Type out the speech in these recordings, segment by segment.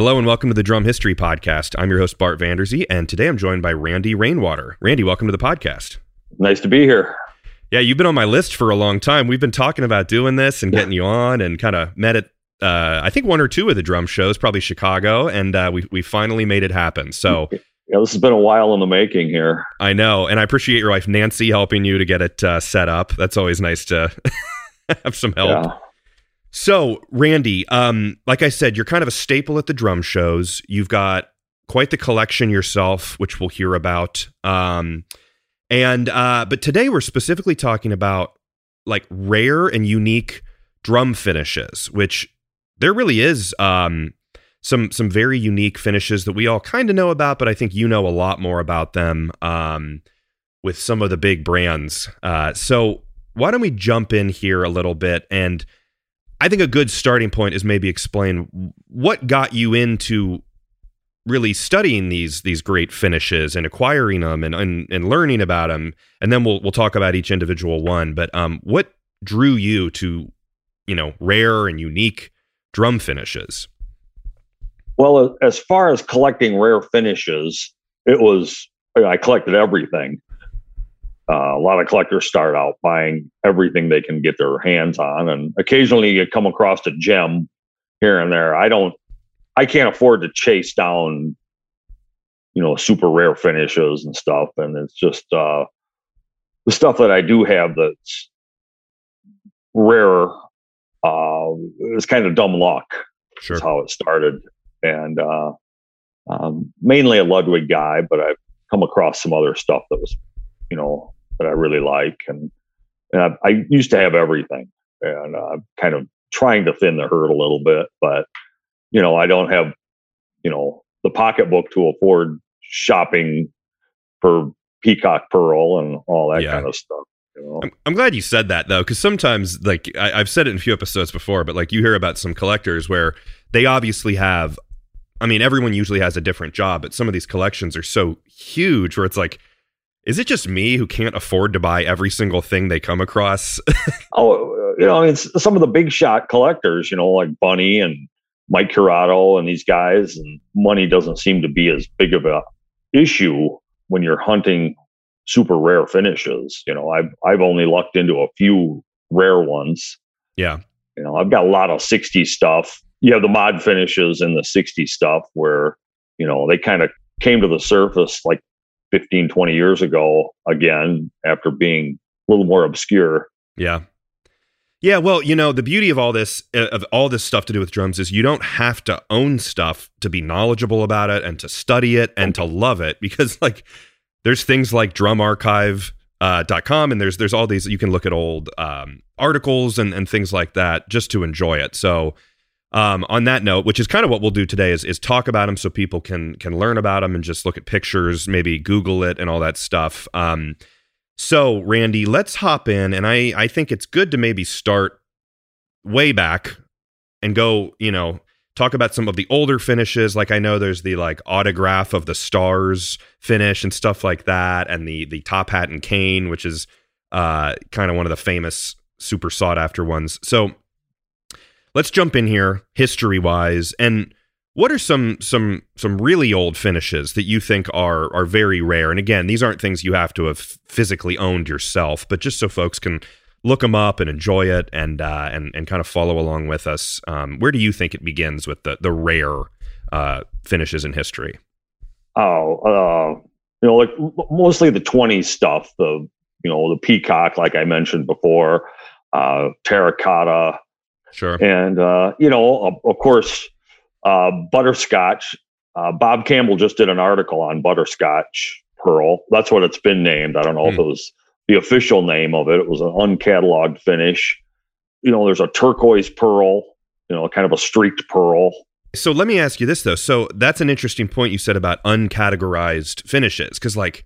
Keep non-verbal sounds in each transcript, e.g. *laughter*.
Hello and welcome to the Drum History Podcast. I'm your host, Bart Vanderzee, and today I'm joined by Randy Rainwater. Randy, welcome to the podcast. Nice to be here. Yeah, you've been on my list for a long time. We've been talking about doing this and getting you on and kind of met at, uh, I think, one or two of the drum shows, probably Chicago, and uh, we, we finally made it happen. So, *laughs* yeah, this has been a while in the making here. I know. And I appreciate your wife, Nancy, helping you to get it uh, set up. That's always nice to *laughs* have some help. Yeah. So, Randy, um, like I said, you're kind of a staple at the drum shows. You've got quite the collection yourself, which we'll hear about. Um, and uh, but today we're specifically talking about like rare and unique drum finishes, which there really is um, some some very unique finishes that we all kind of know about, but I think you know a lot more about them um, with some of the big brands. Uh, so why don't we jump in here a little bit and I think a good starting point is maybe explain what got you into really studying these these great finishes and acquiring them and and, and learning about them, and then we'll we'll talk about each individual one. But um, what drew you to you know rare and unique drum finishes? Well, as far as collecting rare finishes, it was I collected everything. Uh, a lot of collectors start out buying everything they can get their hands on, and occasionally you come across a gem here and there. I don't, I can't afford to chase down, you know, super rare finishes and stuff. And it's just uh, the stuff that I do have that's rare. Uh, it's kind of dumb luck. Sure. That's how it started, and uh, um, mainly a Ludwig guy, but I've come across some other stuff that was, that I really like, and and I, I used to have everything, and uh, kind of trying to thin the herd a little bit, but you know I don't have you know the pocketbook to afford shopping for peacock pearl and all that yeah. kind of stuff. You know? I'm, I'm, glad you said that though, because sometimes, like I, have said it in a few episodes before, but like you hear about some collectors where they obviously have. I mean, everyone usually has a different job, but some of these collections are so huge where it's like is it just me who can't afford to buy every single thing they come across? *laughs* oh, you know, it's some of the big shot collectors, you know, like Bunny and Mike Curato and these guys, and money doesn't seem to be as big of a issue when you're hunting super rare finishes. You know, I've I've only lucked into a few rare ones. Yeah. You know, I've got a lot of 60 stuff. You have the mod finishes and the 60 stuff where, you know, they kind of came to the surface like 15, 20 years ago again after being a little more obscure. Yeah. Yeah, well, you know, the beauty of all this uh, of all this stuff to do with drums is you don't have to own stuff to be knowledgeable about it and to study it and to love it because *laughs* like there's things like drumarchive uh, .com and there's there's all these you can look at old um, articles and and things like that just to enjoy it. So um, on that note, which is kind of what we'll do today, is is talk about them so people can can learn about them and just look at pictures, maybe Google it and all that stuff. Um, so, Randy, let's hop in, and I I think it's good to maybe start way back and go, you know, talk about some of the older finishes. Like I know there's the like autograph of the stars finish and stuff like that, and the the top hat and cane, which is uh, kind of one of the famous super sought after ones. So let's jump in here history wise and what are some some some really old finishes that you think are are very rare? And again these aren't things you have to have physically owned yourself but just so folks can look them up and enjoy it and uh, and and kind of follow along with us um, where do you think it begins with the the rare uh, finishes in history? Oh uh, you know like mostly the 20s stuff the you know the peacock like i mentioned before uh, terracotta Sure. And, uh, you know, of, of course, uh, butterscotch. Uh, Bob Campbell just did an article on butterscotch pearl. That's what it's been named. I don't know mm. if hmm. it was the official name of it. It was an uncatalogued finish. You know, there's a turquoise pearl, you know, kind of a streaked pearl. So let me ask you this though. So that's an interesting point you said about uncategorized finishes cuz like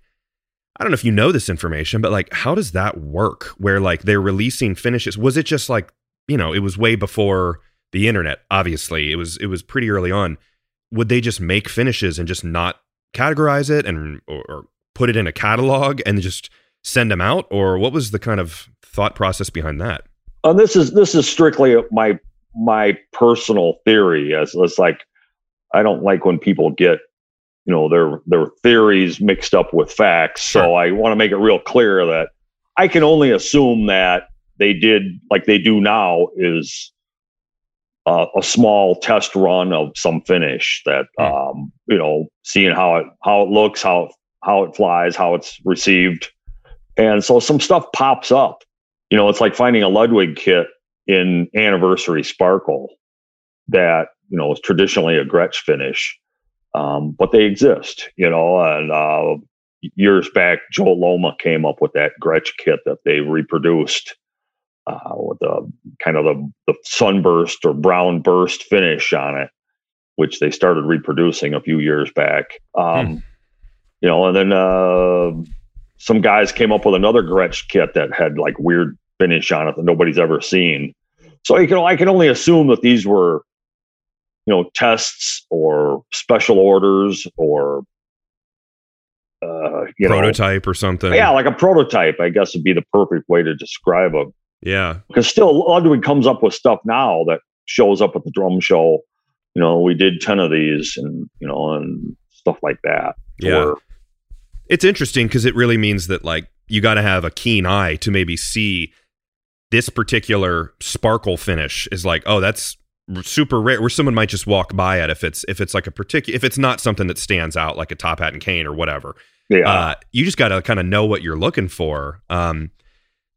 I don't know if you know this information, but like how does that work where like they're releasing finishes? Was it just like you know, it was way before the internet. Obviously, it was it was pretty early on. Would they just make finishes and just not categorize it and or, or put it in a catalog and just send them out, or what was the kind of thought process behind that? Uh, this is this is strictly my my personal theory. As it's like I don't like when people get you know their their theories mixed up with facts. So I want to make it real clear that I can only assume that they did like they do now is uh, a small test run of some finish that Hmm. um, you know seeing how it how it looks how how it flies how it's received. And so some stuff pops up. You know it's like finding a ludwig kit in anniversary sparkle that you know is traditionally a gretsch finish um, but they exist you know and uh, years back joe loma came up with that gretsch kit that they reproduced uh, with the kind of the, the sunburst or brown burst finish on it, which they started reproducing a few years back. Um, You know, and then uh, some guys came up with another Gretsch kit that had like weird finish on it that nobody's ever seen. So you can I can only assume that these were, you know, tests or special orders or uh, you know, Prototype or something. yeah, like a prototype. I guess would be the perfect way to describe a Yeah. because still Ludwig comes up with stuff now that shows up at the drum show. You know, we did ten of these, and you know, and stuff like that. Yeah. Or- It's interesting because it really means that like you got to have a keen eye to maybe see this particular sparkle finish is like, oh, that's super rare. Where someone might just walk by it if it's if it's like a particular if it's not something that stands out like a top hat and cane or whatever. yeah, Uh, you just got to kind of know what you're looking for. Um,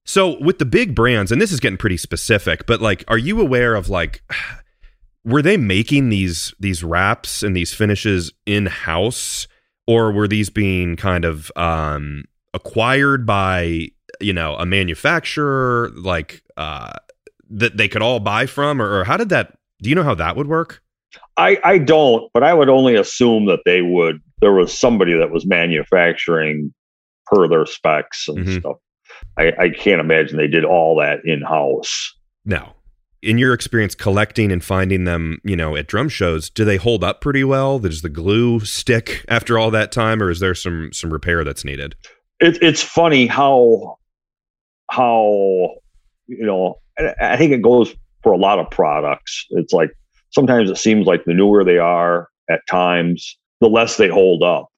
so with the big brands, and this is getting pretty specific, but like, are you aware of like, *sighs* were they making these these wraps and these finishes in house, or were these being kind of um, acquired by you know a manufacturer like uh, that they could all buy from, or, or how did that? Do you know how that would work? I I don't, but I would only assume that they would. There was somebody that was manufacturing per their specs and Mhm. stuff. I, I can't imagine they did all that in house. No. In your experience collecting and finding them, you know, at drum shows, do they hold up pretty well? Does the glue stick *laughs* after all that time, or is there some some repair that's needed? it, it's funny how how you know I- think it goes for a lot of products. It's like sometimes it seems like the newer they are at times, the less they hold up.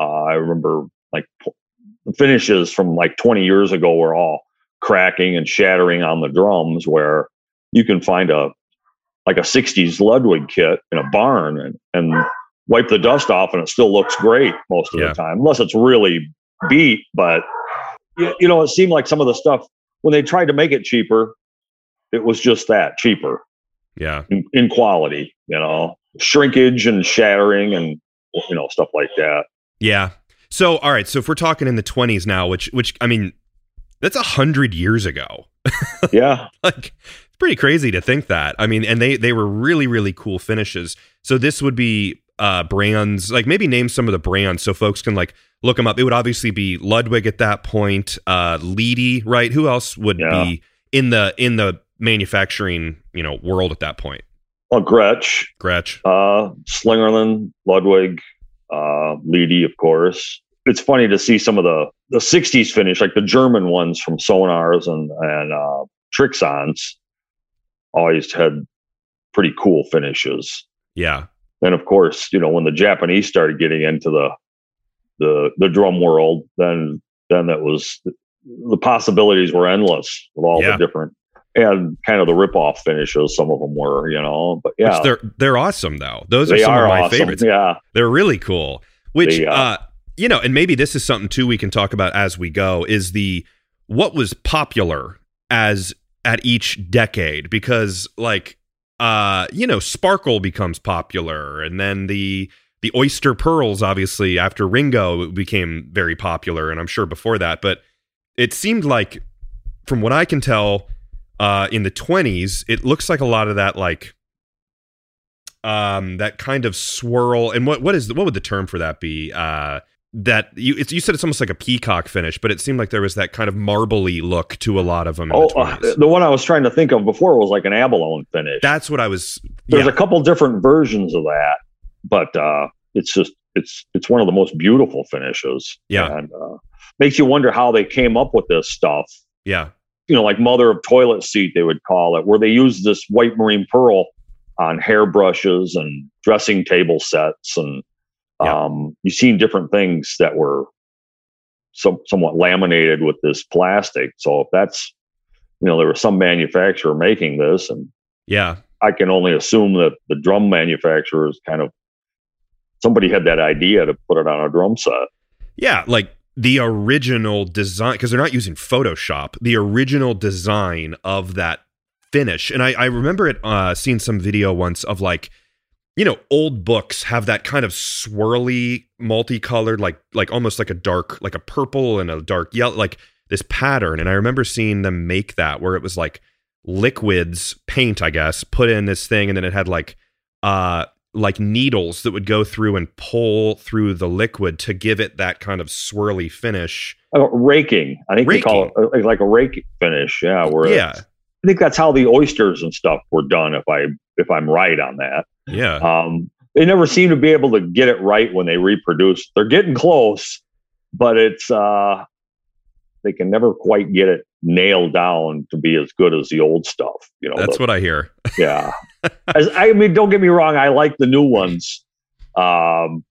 Uh, I remember like finishes from like 20 years ago were all cracking and shattering on the drums where you can find a like a 60s Ludwig kit in a barn and, and wipe the dust off and it still looks great most of Yeah. the time, unless it's really beat. But you, you know, it seemed like some of the stuff when they tried to make it cheaper, it was just that cheaper Yeah. in, in quality. You know, shrinkage and shattering and you know stuff like that. Yeah. So, all right. So, if we're talking in the 20s now, which, which, I mean, that's a hundred years ago. *laughs* Yeah, like, it's pretty crazy to think that. I mean, and they, they were really, really cool finishes. So, this would be uh, brands, like maybe name some of the brands so folks can like look them up. It would obviously be Ludwig at that point, uh, Leedy, right? Who else would Yeah. be in the, in the manufacturing, you know, world at that point? well, Gretsch, Gretsch. uh, Slingerland, Ludwig, uh, Leedy, of course. It's funny to see some of the the '60s finish, like the German ones from Sonors and and uh, Trixons, always had pretty cool finishes. Yeah. And of course, you know, when the Japanese started getting into the the the drum world, then then that was the possibilities were endless with all Yeah. the different and kind of the rip off finishes. Some of them were, you know, but yeah, Which they're, they're awesome though. Those are some are of my awesome. favorites. Yeah, They're really cool. Which They, uh, uh you know, and maybe this is something too we can talk about as we go is the what was popular as at each decade because like uh you know, Sparkle becomes popular and then the the Oyster Pearls obviously after Ringo became very popular and I'm sure before that, but it seemed like from what I can tell uh in the 20s, it looks like a lot of that like um that kind of swirl and what what is the, what would the term for that be uh that you it's, you said it's almost like a peacock finish but it seemed like there was that kind of marbly look to a lot of them in Oh, the uh, the one I was trying to think of before was like an abalone finish. that's what i was There's yeah a couple different versions of that, but uh, it's just it's it's one of the most beautiful finishes. Yeah. and uh, makes you wonder how they came up with this stuff. yeah You know, like mother of toilet seat, they would call it, where they use this white marine pearl on hairbrushes and dressing table sets, and Yeah. um, you've seen different things that were some, somewhat laminated with this plastic. So if that's you know there was some manufacturer making this, and Yeah. I can only assume that the drum manufacturers kind of somebody had that idea to put it on a drum set. Yeah, like the original design because they're not using Photoshop. The original design of that finish, and I, I remember it uh, seeing some video once of like, you know, old books have that kind of swirly, multicolored, like like almost like a dark, like a purple and a dark yellow, like this pattern. And I remember seeing them make that where it was like liquids, paint, I guess, put in this thing, and then it had like uh like needles that would go through and pull through the liquid to give it that kind of swirly finish. Uh, raking, I think they call it uh, like a rake finish. Yeah, where Yeah. I think that's how the oysters and stuff were done. If I if I'm right on that, Yeah. um, they never seem to be able to get it right when they reproduce. They're getting close, but it's uh, they can never quite get it nailed down to be as good as the old stuff. You know, That's the- what I hear. yeah. As, I mean, don't get me wrong. I like the new ones. Um,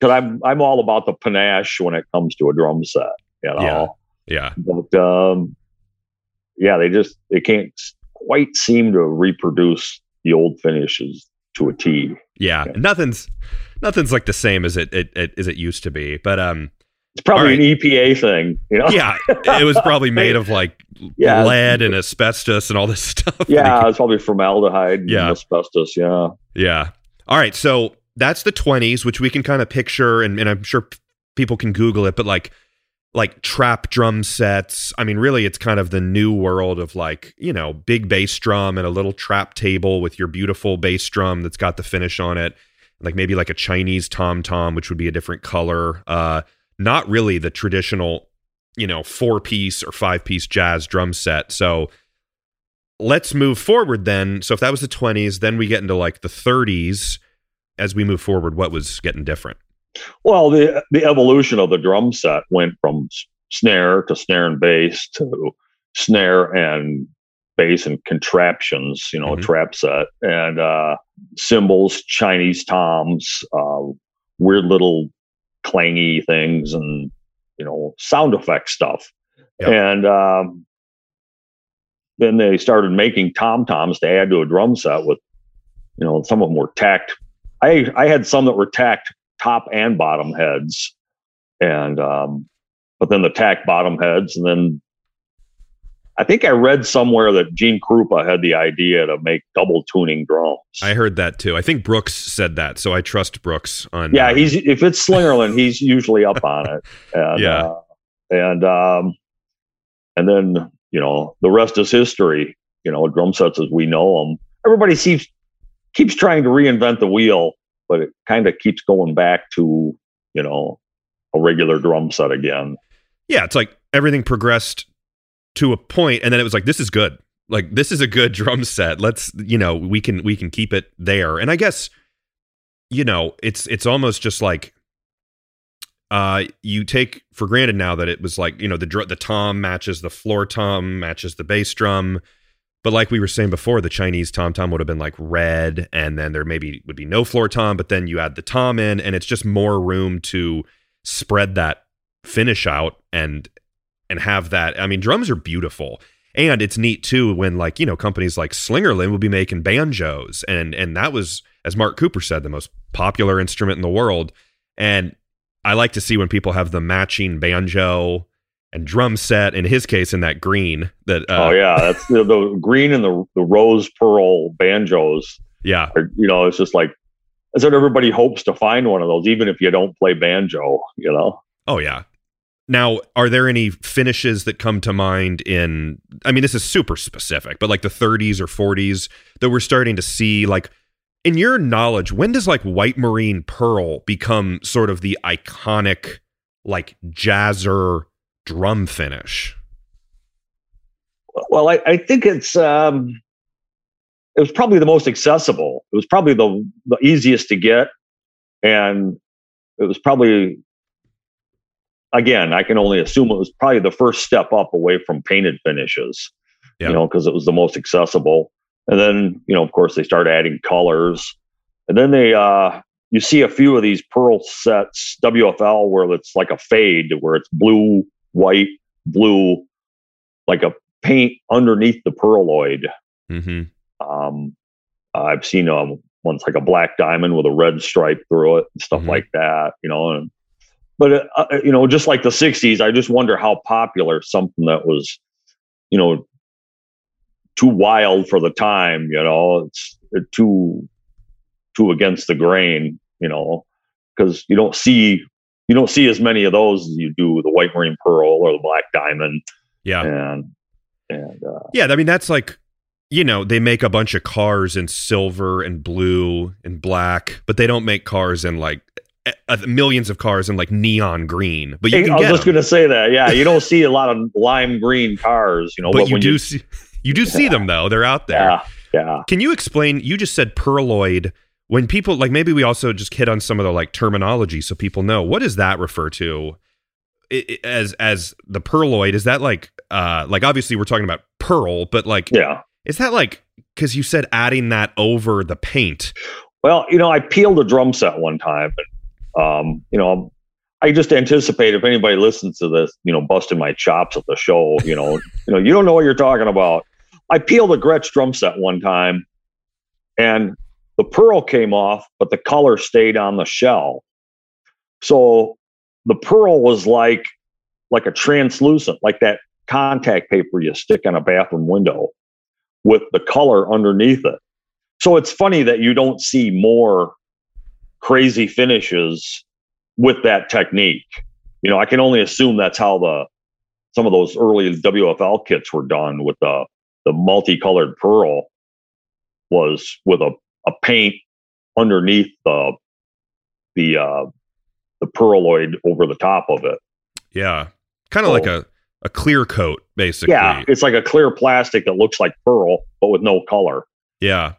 cause I'm, I'm all about the panache when it comes to a drum set, you know, Yeah. but, um, yeah, they just, they can't quite seem to reproduce the old finishes to a T. Yeah. Yeah. Nothing's nothing's like the same as it, it, it as it used to be. But um It's probably right. an EPA thing, you know? yeah, it was probably made of like *laughs* Yeah. lead and asbestos and all this *laughs* stuff. Yeah, it's probably formaldehyde Yeah. and asbestos. Yeah. Yeah. All right. So that's the 20s, which we can kind of picture, and, and I'm sure p- people can Google it, but like, like trap drum sets. I mean, really, it's kind of the new world of like, you know, big bass drum and a little trap table with your beautiful bass drum that's got the finish on it. Like maybe like a Chinese tom tom, which would be a different color. Uh, not really the traditional, you know, four piece or five piece jazz drum set. So, let's move forward then. So if that was the 20s, then we get into like the 30s. As we move forward, what was getting different? Well, the the evolution of the drum set went from snare to snare and bass to snare and bass and contraptions, you know, a Mhm. trap set and uh, cymbals, Chinese toms, uh, weird little clangy things, and you know, sound effect stuff. Yeah. And um, then they started making tom toms to add to a drum set with, you know, some of them were tacked. I I had some that were tacked top and bottom heads, and um, but then the tack bottom heads, and then I think I read somewhere that Gene Krupa had the idea to make double tuning drums. I heard that too. I think Brooks said that, so I trust Brooks on. yeah, uh, he's if it's Slingerland, he's *laughs* usually up on it. And, Yeah. uh, and um, and then you know the rest is history. You know, drum sets as we know them. Everybody seems keeps trying to reinvent the wheel, but it kind of keeps going back to you know a regular drum set again. yeah. It's like everything progressed to a point, and then it was like, this is good. Like this is a good *laughs* drum set. Let's, you know, we can we can keep it there. And I guess, you know, it's it's almost just like. Uh, you take for granted now that it was like you know the dr- the tom matches the floor tom matches the bass drum, But like we were saying before, the Chinese tom tom would have been like red, and then there maybe would be no floor tom, but then you add the tom in, and it's just more room to spread that finish out and and have that. I mean, drums are beautiful. And it's neat too when like, you know, companies like Slingerland will be making banjos and and that was as Mark Cooper said the most popular instrument in the world. And I like to see when people have the matching banjo and drum set in his case in that green that uh, oh yeah, that's the, the green and the the rose pearl banjos. yeah Are, you know, it's just like that's what everybody hopes to find one of those, even if you don't play banjo. You know. Oh yeah. Now, are there any finishes that come to mind in I mean this is super specific, but like the 30s or 40s that we're starting to see like in your knowledge, when does like white marine pearl become sort of the iconic like jazzer drum finish? Well, I, I think it's um, it was probably the most accessible. It was probably the the easiest to get, and it was probably again I can only assume it was probably the first step up away from painted finishes. Yeah. You know, because it was the most accessible. and then you know, of course, they start adding colors, and then they uh, you see a few of these pearl sets WFL where it's like a fade, where it's blue, white, blue, like a paint underneath the pearloid. Mm-hmm. Um, I've seen um, one's like a black diamond with a red stripe through it and stuff Mhm. like that, you know. And but uh, uh, you know, just like the '60s, I just wonder how popular something that was, you know, too wild for the time. You know, it's uh, too too against the grain. You know, because you don't see you don't see as many of those as you do the white marine pearl or the black diamond Yeah. and and uh, Yeah, I mean that's like you know, they make a bunch of cars in silver and blue and black, but they don't make cars in like millions of cars in like neon green. But you I was just going to say that. Yeah, you don't see a lot of lime green cars, you know. but you when do see you do see them though. They're out there. Yeah, yeah. Can you explain? You just said pearloid. When people like maybe we also just hit on some of the like terminology so people know what does that refer to as as the pearloid? Is that like uh like obviously we're talking about pearl, but like Yeah. is that like because you said adding that over the paint? Well, you know, I peeled a drum set one time, and um, you know, I just anticipate if anybody listens to this, you know, busting my chops at the show, you know, *laughs* you know, you don't know what you're talking about. I peeled a Gretsch drum set one time, and the pearl came off, but the color stayed on the shell. So the pearl was like like a translucent, like that contact paper you stick on a bathroom window with the color underneath it. So it's funny that you don't see more crazy finishes with that technique. You know, I can only assume that's how the some of those early WFL kits were done with the the multicolored pearl was with a, a paint underneath the the uh the pearloid over the top of it. Yeah, kind of Oh. like a a clear coat, basically. Yeah, it's like a clear plastic that looks like pearl but with no color. Yeah.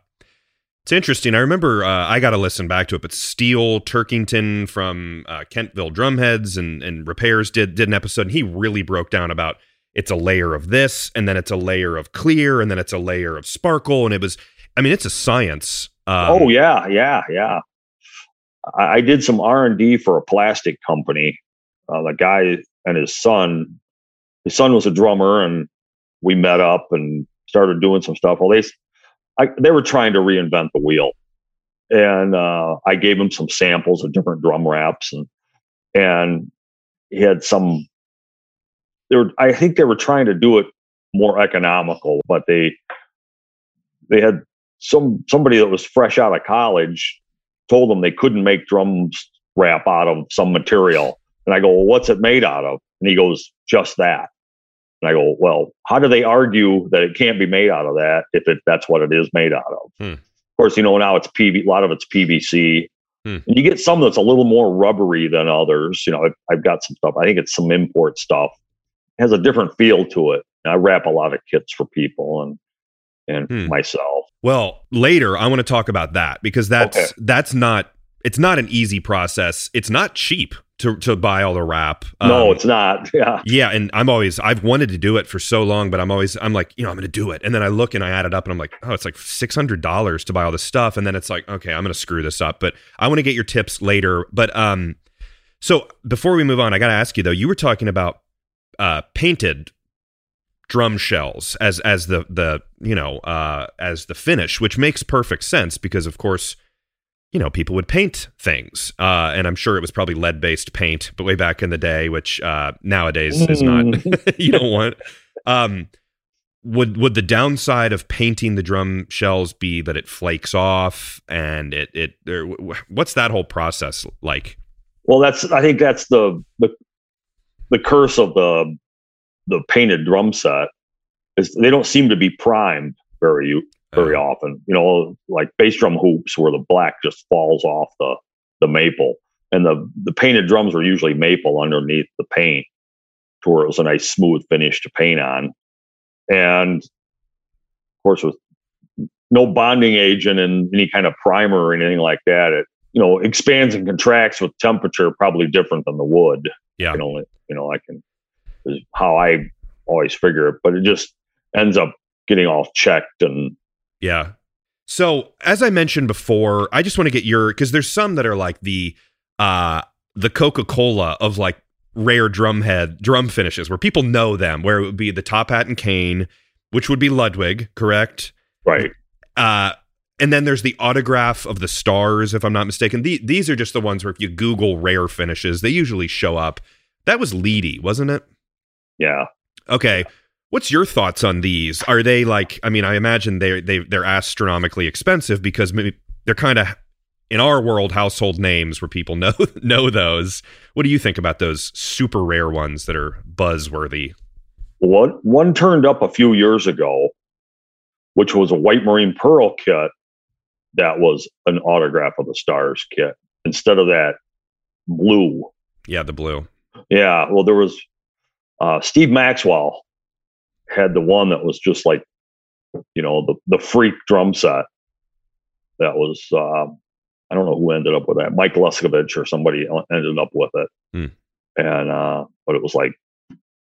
It's interesting. I remember uh, I got to listen back to it, but Steel Turkington from uh, Kentville Drumheads and, and Repairs did did an episode, and he really broke down about it's a layer of this, and then it's a layer of clear, and then it's a layer of sparkle, and it was, I mean, it's a science. Um, oh yeah, yeah, yeah. I, I did some R and D for a plastic company. Uh, the guy and his son, his son was a drummer, and we met up and started doing some stuff. Well, they I, they were trying to reinvent the wheel, and uh, I gave him some samples of different drum wraps, and and he had some. They were, I think they were trying to do it more economical, but they they had some somebody that was fresh out of college told them they couldn't make drums wrap out of some material. And I go, well, what's it made out of? And he goes, just that. And I go, well, how do they argue that it can't be made out of that if it, that's what it is made out of? Hmm. Of course, you know, now it's PV, a lot of it's PVC. Hmm. And you get some that's a little more rubbery than others. You know, I've, I've got some stuff. I think it's some import stuff. It has a different feel to it. And I wrap a lot of kits for people and and Hmm. myself. Well, later I want to talk about that because that's Okay. that's not it's not an easy process. It's not cheap to to buy all the wrap. no, Um, it's not. *laughs* Yeah. Yeah, and I'm always I've wanted to do it for so long, but I'm always I'm like, you know, I'm gonna do it. And then I look and I add it up and I'm like, oh, it's like six hundred dollars to buy all this stuff. And then it's like, okay, I'm gonna screw this up. But I want to get your tips later. But um so before we move on, I gotta ask you though, you were talking about uh painted drum shells as as the the you know uh as the finish, which makes perfect sense because of course you know, people would paint things. Uh, and I'm sure it was probably lead based paint, but way back in the day, which uh, nowadays is not, *laughs* you don't want. Um, would would the downside of painting the drum shells be that it flakes off and it it wh- what's that whole process like? Well, that's I think that's the the the curse of the the painted drum set is they don't seem to be primed very very often. You know, like bass drum hoops where the black just falls off the the maple, and the the painted drums were usually maple underneath the paint, to where it was a nice smooth finish to paint on. And of course, with no bonding agent and any kind of primer or anything like that, it you know expands and contracts with temperature probably different than the wood. Yeah. You know, you know, I can is how I always figure it, but it just ends up getting all checked and Yeah. So as I mentioned before, I just want to get your because there's some that are like the uh the Coca Cola of like rare drum head drum finishes where people know them, where it would be the top hat and cane, which would be Ludwig, correct? Right. Uh, and then there's the autograph of the stars, if I'm not mistaken. The, these are just the ones where if you Google rare finishes, they usually show up. That was Leedy, wasn't it? Yeah. Okay. What's your thoughts on these? Are they like? I mean, I imagine they they they're astronomically expensive because maybe they're kind of in our world household names where people *laughs* know know those. What do you think about those super rare ones that are buzzworthy? One one turned up a few years ago, which was a white marine pearl kit that was an autograph of the stars kit instead of that blue. Yeah, the blue. Yeah, well, there was uh, Steve Maxwell had the one that was just like, you know, the the freak drum set. That was uh, I don't know who ended up with that. Mike Leskovich or somebody ended up with it, Hmm. and uh, but it was like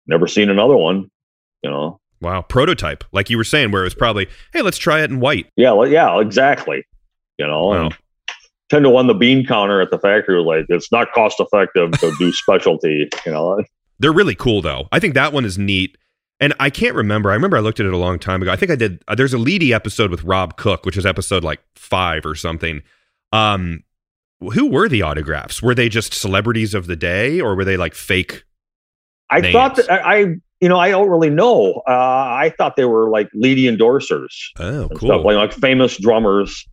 never seen another one. You know, Wow, prototype, like you were saying, where it was probably, hey, let's try it in white. yeah, well, yeah, exactly. You know, Wow. and ten to one the bean counter at the factory was like it's not cost effective to do *laughs* specialty. You know, They're really cool though. I think that one is neat. And I can't remember. I remember I looked at it a long time ago. I think I did. Uh, there's a Leedy episode with Rob Cook, which is episode like five or something. Um, who were the autographs? Were they just celebrities of the day, or were they like fake? I Names. thought that I, you know, I don't really know. Uh, I thought they were like Leedy endorsers. Oh, cool. stuff, like, like famous drummers,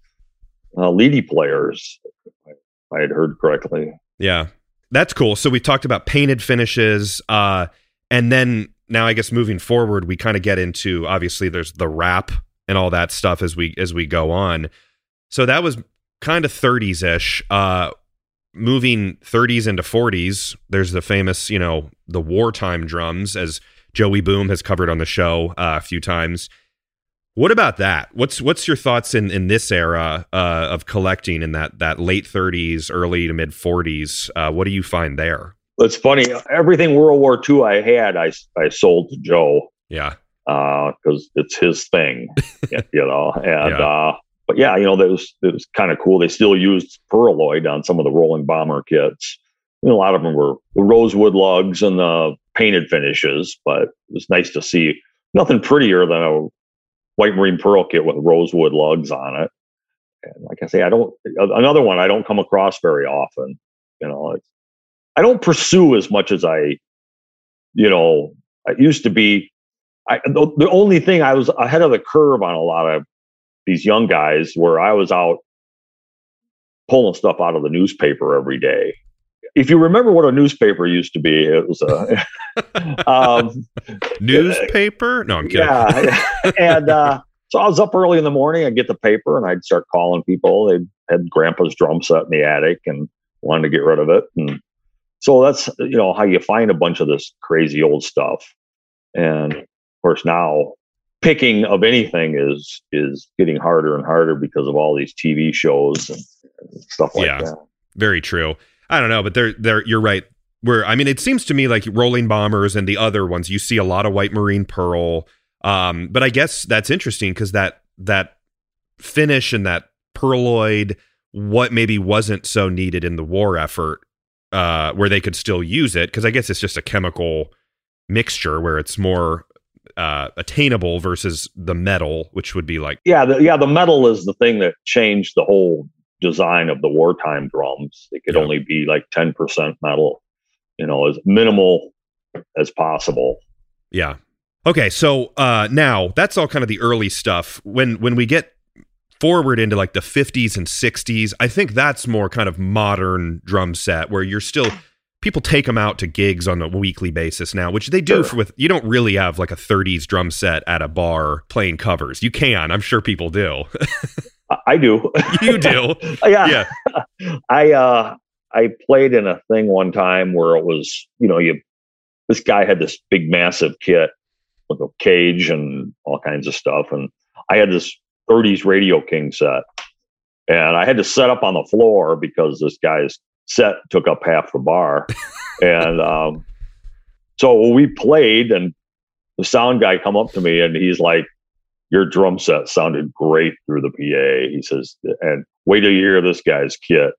uh, Leedy players. if I had heard correctly. Yeah, that's cool. So we talked about painted finishes, uh, and then now I guess moving forward, we kind of get into obviously there's the wrap and all that stuff as we as we go on. So that was kind of 30s ish. Uh, moving 30s into 40s, there's the famous, you know, the wartime drums, as Joey Boom has covered on the show uh, a few times. What about that? What's what's your thoughts in in this era uh, of collecting in that that late 30s, early to mid 40s? Uh, what do you find there? It's funny. Everything World War II I had, I, I sold to Joe Yeah, because it's his thing, *laughs* you know. And Yeah. uh, but yeah, you know, that was it was kind of cool. They still used pearloid on some of the rolling bomber kits. You know, a lot of them were the rosewood lugs and the painted finishes, but it was nice to see nothing prettier than a white marine pearl kit with rosewood lugs on it. And like I say, I don't another one I don't come across very often. You know, it's, I don't pursue as much as I, you know, I used to be. I, the, the only thing I was ahead of the curve on a lot of these young guys where I was out pulling stuff out of the newspaper every day. If you remember what a newspaper used to be, it was a *laughs* um, newspaper. No, I'm kidding. yeah, and uh, so I was up early in the morning. I'd get the paper and I'd start calling people. They had Grandpa's drum set in the attic and wanted to get rid of it. And so that's you know how you find a bunch of this crazy old stuff. And of course now picking of anything is is getting harder and harder because of all these TV shows and, and stuff like Yeah. that. Very true. I don't know, but they're they're you're right. Where I mean, it seems to me like rolling bombers and the other ones, you see a lot of white marine pearl. Um, but I guess that's interesting because that that finish and that pearloid, what maybe wasn't so needed in the war effort, uh, where they could still use it because I guess it's just a chemical mixture where it's more uh, attainable versus the metal, which would be like yeah, the, yeah, the metal is the thing that changed the whole design of the wartime drums. It could Yeah. only be like 10% metal, you know, as minimal as possible. Yeah. Okay, so uh now that's all kind of the early stuff. When when we get forward into like the 50s and 60s, I think that's more kind of modern drum set where you're still people take them out to gigs on a weekly basis now, which they do Sure. for with you don't really have like a 30s drum set at a bar playing covers. You can, I'm sure people do. I, I do. *laughs* you do. *laughs* yeah. Yeah. *laughs* I uh I played in a thing one time where it was, you know, you this guy had this big massive kit with a cage and all kinds of stuff. And I had this 30s Radio King set. And I had to set up on the floor because this guy's set took up half the bar. *laughs* and um so we played and the sound guy come up to me and he's like, your drum set sounded great through the PA. He says, and wait till you hear this guy's kit.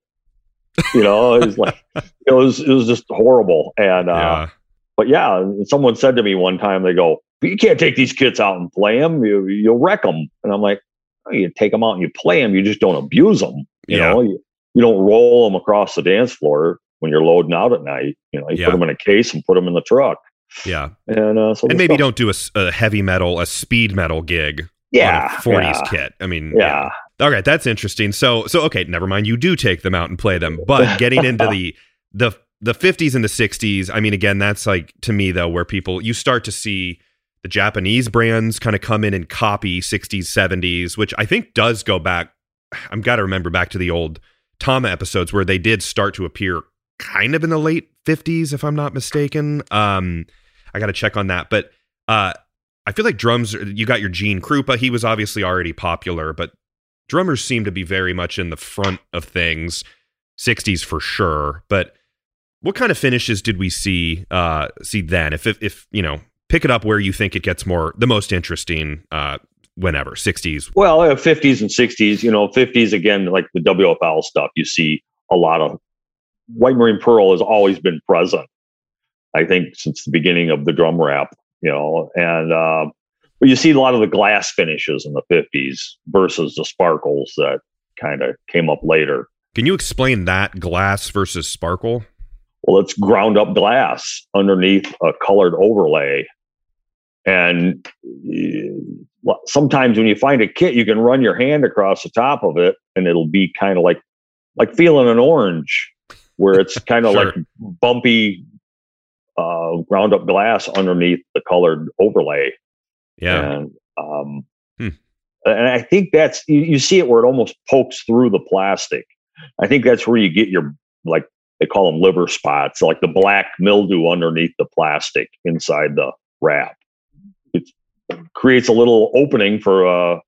You know, it's like *laughs* it was it was just horrible. And uh, yeah. but yeah, someone said to me one time, they go, "You can't take these kits out and play them. You you'll wreck them." And I'm like, "You take them out and you play them. You just don't abuse them. You Yeah. know, you, you don't roll them across the dance floor when you're loading out at night. You know, you Yeah. put them in a case and put them in the truck. Yeah. And uh, so And maybe stuff- don't do a heavy metal, a speed metal gig yeah on a 40s yeah, kit. I mean, Yeah. All right, that's interesting. So so okay, never mind. You do take them out and play them, but getting into the *laughs* the the 50s and the 60s, I mean again, that's like to me though where people you start to see the Japanese brands kind of come in and copy 60s 70s, which I think does go back I'm got to remember back to the old Tama episodes where they did start to appear kind of in the late 50s if I'm not mistaken. Um I got to check on that, but uh I feel like drums you got your Gene Krupa, he was obviously already popular, but drummers seem to be very much in the front of things 60s for sure but what kind of finishes did we see uh see then if if, if you know pick it up where you think it gets more the most interesting uh whenever 60s Well, uh, 50s and 60s, you know, 50s again, like the WFL stuff, you see a lot of White Marine Pearl has always been present. I think since the beginning of the drum wrap, you know, and uh, but you see a lot of the glass finishes in the 50s versus the sparkles that kind of came up later. can you explain that glass versus sparkle Well, it's ground up glass underneath a colored overlay. And uh, sometimes when you find a kit, you can run your hand across the top of it and it'll be kind of like like feeling an orange, where it's *laughs* kind of Sure. like bumpy uh, ground up glass underneath the colored overlay. yeah And um, Hmm. and I think that's you, you see it where it almost pokes through the plastic. I think that's where you get your like they call them liver spots, like the black mildew underneath the plastic inside the wrap. Creates a little opening for uh,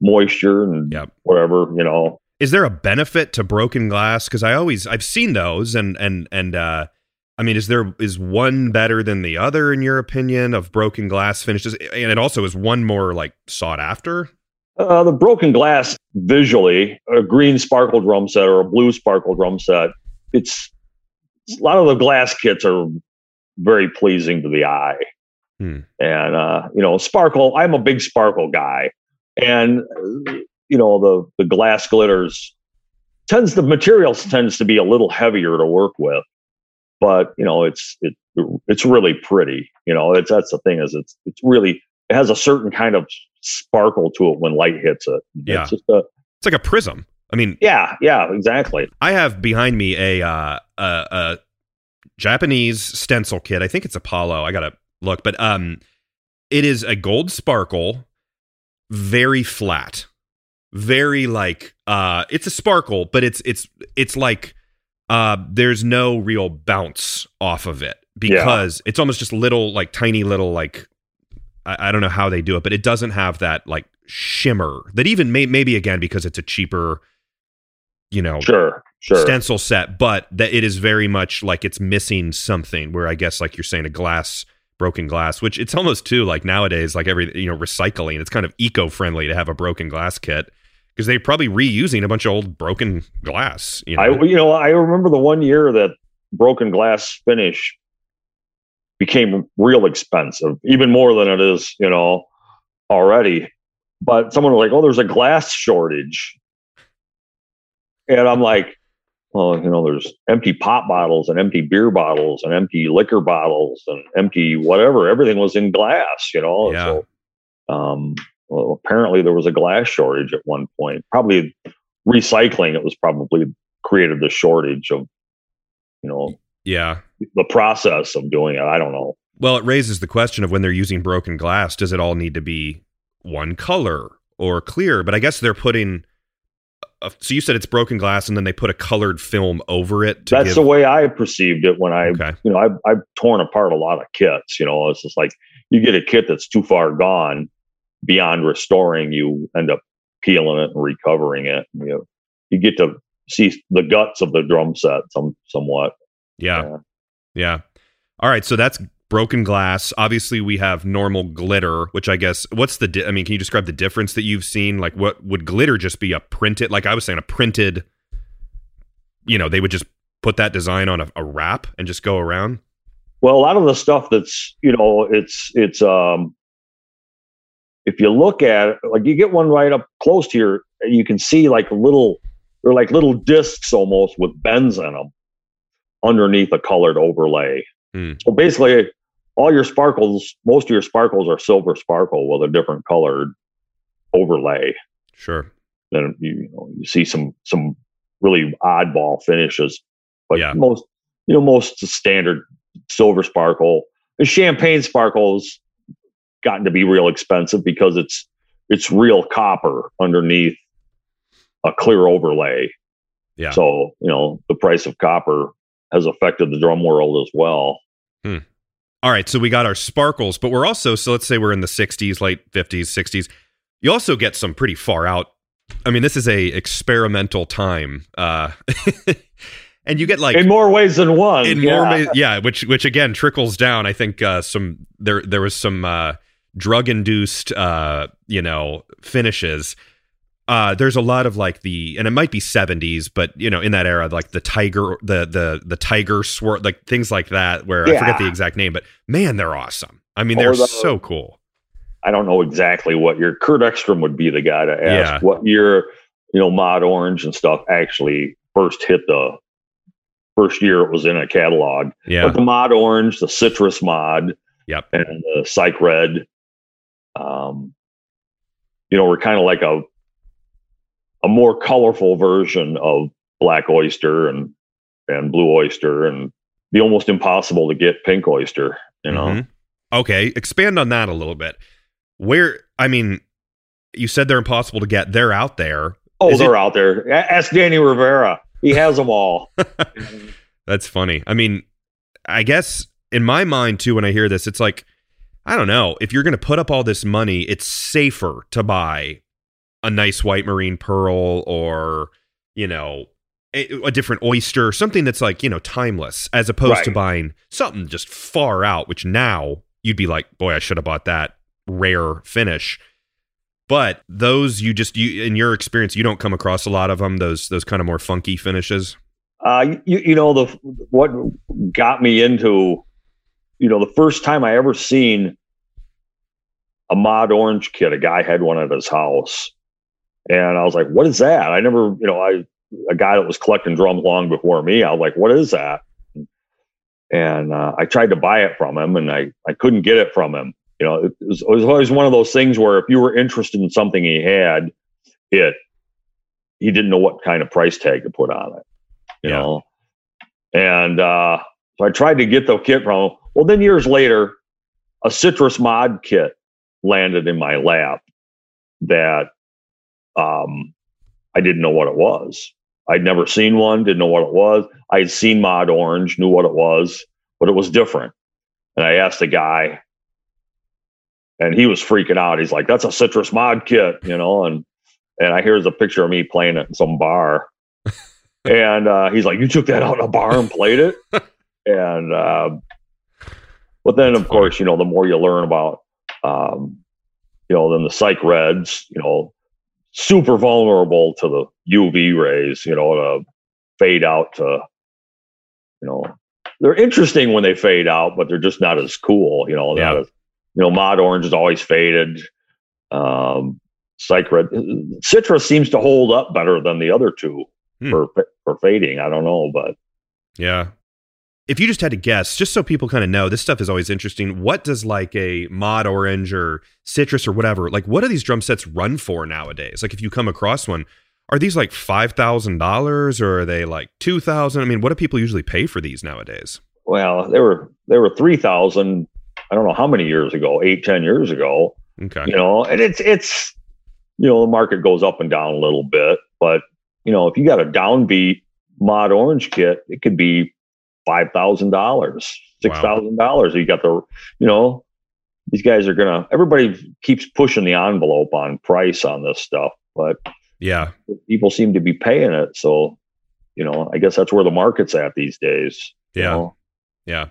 moisture and Yep. whatever you know. is there a benefit to broken glass because i always i've seen those and and and uh i mean is there is one better than the other in your opinion of broken glass finishes and it also is one more like sought after Uh, the broken glass visually, a green sparkle drum set or a blue sparkle drum set, it's, it's a lot of the glass kits are very pleasing to the eye. Hmm. And, uh, you know, sparkle, I'm a big sparkle guy. And, you know, the, the glass glitters tends, the materials tends to be a little heavier to work with. But, you know, it's, it, it's really pretty. You know, it's, that's the thing is it's, it's really, it has a certain kind of sparkle to it when light hits it. Yeah. It's just a, it's like a prism i mean yeah, yeah, exactly. I have behind me a uh, a, a Japanese stencil kit. I think it's Apollo. I gotta look, but um, it is a gold sparkle, very flat, very like uh, it's a sparkle, but it's it's it's like uh, there's no real bounce off of it because it's almost just little like tiny little like I, I don't know how they do it, but it doesn't have that like shimmer that even may, maybe again because it's a cheaper you know Sure, sure. stencil set, but that it is very much like it's missing something. Where I guess, like you're saying, a glass, broken glass, which it's almost too like nowadays, like every you know recycling. It's kind of eco friendly to have a broken glass kit because they're probably reusing a bunch of old broken glass. You know? I, you know, I remember the one year that broken glass finish became real expensive, even more than it is, you know, already. But someone was like, "Oh, there's a glass shortage," and I'm like, "Well, you know, there's empty pop bottles and empty beer bottles and empty liquor bottles and empty whatever. Everything was in glass, you know." Yeah. So, um, well, apparently there was a glass shortage at one point. Probably recycling. It was probably created the shortage of, you know, yeah. the process of doing it. I don't know. Well, it raises the question of when they're using broken glass, does it all need to be one color or clear? But I guess they're putting. A, so you said it's broken glass, and then they put a colored film over it. To That's give, the way I perceived it when I, Okay. you know, I've, I've torn apart a lot of kits. You know, it's just like you get a kit that's too far gone beyond restoring, you end up peeling it and recovering it. You know, you get to see the guts of the drum set some somewhat. Yeah. Yeah. Yeah. All right. So that's broken glass. Obviously, we have normal glitter, which I guess what's the di- I mean, can you describe the difference that you've seen? Like what would glitter just be a printed like I was saying a printed you know, they would just put that design on a, a wrap and just go around? Well, a lot of the stuff that's, you know, it's it's um if you look at it, like you get one right up close to your you can see like little they're like little discs almost with bends in them underneath a colored overlay. Hmm. So basically, all your sparkles, most of your sparkles are silver sparkle with a different colored overlay. Sure. Then you, you know you see some some really oddball finishes, but Yeah. most you know most standard silver sparkle. The champagne sparkles gotten to be real expensive because it's it's real copper underneath a clear overlay. Yeah. So, you know, the price of copper has affected the drum world as well. Hmm. All right, so we got our sparkles, but we're also so let's say we're in the 60s, late 50s, 60s. You also get some pretty far out. I mean, this is a experimental time. Uh *laughs* and you get like in more ways than one. in yeah. more ways, yeah, which which again trickles down. I think uh some there there was some uh drug induced uh you know finishes. Uh there's a lot of like the and it might be 70s, but you know, in that era like the tiger the the the tiger swirl like things like that where I forget the exact name, but man, they're awesome. I mean, Or they're the- so cool. I don't know exactly what year. Kurt Ekstrom would be the guy to ask Yeah. what year, you know, Mod Orange and stuff actually first hit the first year it was in a catalog. Yeah. But the Mod Orange, the Citrus Mod, Yep. and the Psych Red, um, you know, were kind of like a a more colorful version of Black Oyster and and Blue Oyster and the almost impossible to get Pink Oyster. You know, Mhm. Okay, expand on that a little bit. Where I mean, you said they're impossible to get. They're out there. oh, Is they're out there. Ask Danny Rivera; he has them all. *laughs* That's funny. I mean, I guess in my mind too, when I hear this, it's like, I don't know. If you're going to put up all this money, it's safer to buy a nice white marine pearl or, you know, a, a different oyster, something that's like, you know, timeless, as opposed to buying something just far out, which now you'd be like, boy, I should have bought that rare finish. But those you just you in your experience, you don't come across a lot of them. Those those kind of more funky finishes. Uh, you, you know the what got me into, you know, the first time I ever seen a mod orange kit. A guy had one at his house, and I was like, "What is that?" I never, you know, I a guy that was collecting drums long before me. I was like, "What is that?" And uh, I tried to buy it from him, and I I couldn't get it from him. You know, it was, it was always one of those things where if you were interested in something he had, it he didn't know what kind of price tag to put on it. You Yeah. know, and uh, so I tried to get the kit from him. Well, then years later, a citrus mod kit landed in my lap that um, I didn't know what it was. I'd never seen one, didn't know what it was. I had seen Mod Orange, knew what it was, but it was different. And I asked the guy, and he was freaking out. He's like, "That's a citrus mod kit," you know, and and I here's a picture of me playing it in some bar, *laughs* and uh, he's like, "You took that out in a bar and played it," *laughs* and uh, but then of course, you know, the more you learn about, um, you know, then the psych reds, you know, super vulnerable to the UV rays, you know, to fade out to, you know, they're interesting when they fade out, but they're just not as cool, you know, Yeah. as, you know, mod orange is always faded. Um, psych red, citrus seems to hold up better than the other two Hmm. for, for fading. I don't know, but Yeah. If you just had to guess, just so people kind of know, this stuff is always interesting. What does like a mod orange or citrus or whatever, like what do these drum sets run for nowadays? Like if you come across one, are these like five thousand dollars or are they like two thousand? I mean, what do people usually pay for these nowadays? well, they were, they were 3000, I don't know how many years ago, eight, ten years ago. Okay. you know and it's it's you know the market goes up and down a little bit but you know if you got a downbeat mod orange kit it could be five thousand dollars six thousand dollars you got the you know these guys are gonna everybody keeps pushing the envelope on price on this stuff but Yeah. people seem to be paying it so you know i guess that's where the market's at these days you Yeah. know? Yeah.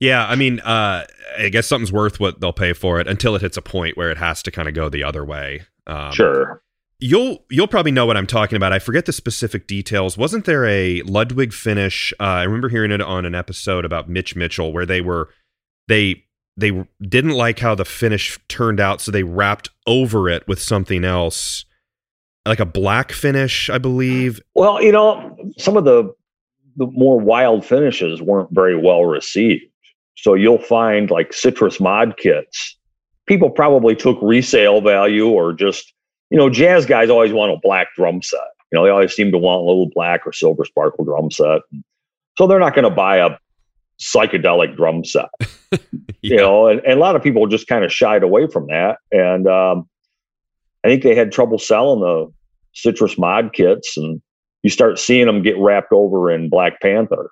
Yeah, I mean, uh, I guess something's worth what they'll pay for it until it hits a point where it has to kind of go the other way. Um, sure. You'll you'll probably know what I'm talking about. I forget the specific details. Wasn't there a Ludwig finish? Uh, I remember hearing it on an episode about Mitch Mitchell where they were they they didn't like how the finish turned out, so they wrapped over it with something else, like a black finish, I believe. Well, you know, some of the the more wild finishes weren't very well received. So you'll find like citrus mod kits. People probably took resale value or just, you know, jazz guys always want a black drum set. You know, they always seem to want a little black or silver sparkle drum set. So they're not going to buy a psychedelic drum set. *laughs* yeah. You know, and, and, a lot of people just kind of shied away from that. And um, I think they had trouble selling the citrus mod kits and you start seeing them get wrapped over in Black Panther.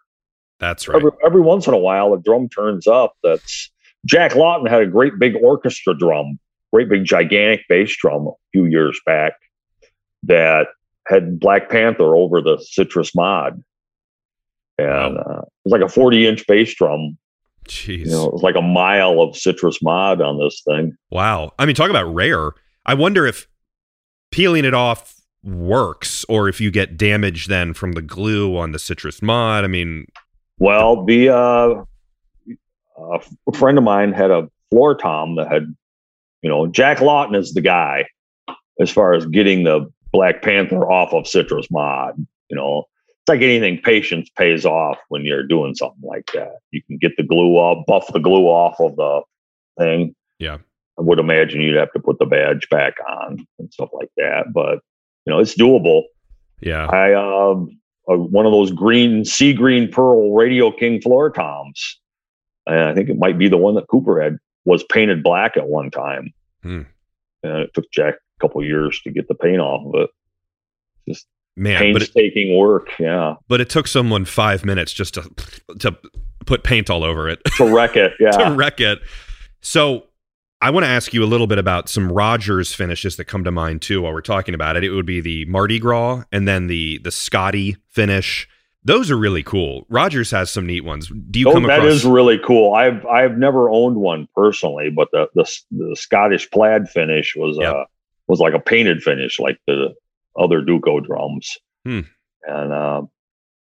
That's right. Every, every once in a while, a drum turns up. That's Jack Lawton had a great big orchestra drum, great big gigantic bass drum a few years back that had Black Panther over the Citrus mod, and uh, it was like a forty-inch bass drum. Jeez, you know, it was like a mile of Citrus mod on this thing. Wow, I mean, talk about rare. I wonder if peeling it off works or if you get damage then from the glue on the citrus mod. I mean, well, the uh, a friend of mine had a floor tom that had, you know, Jack Lawton is the guy as far as getting the Black Panther off of citrus mod. You know, it's like anything patience pays off when you're doing something like that. You can get the glue off, buff the glue off of the thing. Yeah. I would imagine you'd have to put the badge back on and stuff like that, but you know, it's doable. Yeah. I um uh, one of those green sea green pearl Radio King floor toms. And I think it might be the one that Cooper had was painted black at one time. Hmm. And it took Jack a couple years to get the paint off of it. Just Man, painstaking it, work. Yeah. But it took someone five minutes just to to put paint all over it. To wreck it. *laughs* Yeah. to wreck it. So I want to ask you a little bit about some Rogers finishes that come to mind too while we're talking about it. It would be the Mardi Gras and then the the Scotty finish. Those are really cool. Rogers has some neat ones. Do you oh, come that across? is really cool. I've I've never owned one personally, but the the, the Scottish plaid finish was yep. uh was like a painted finish, like the other Duco drums. Hmm. And uh,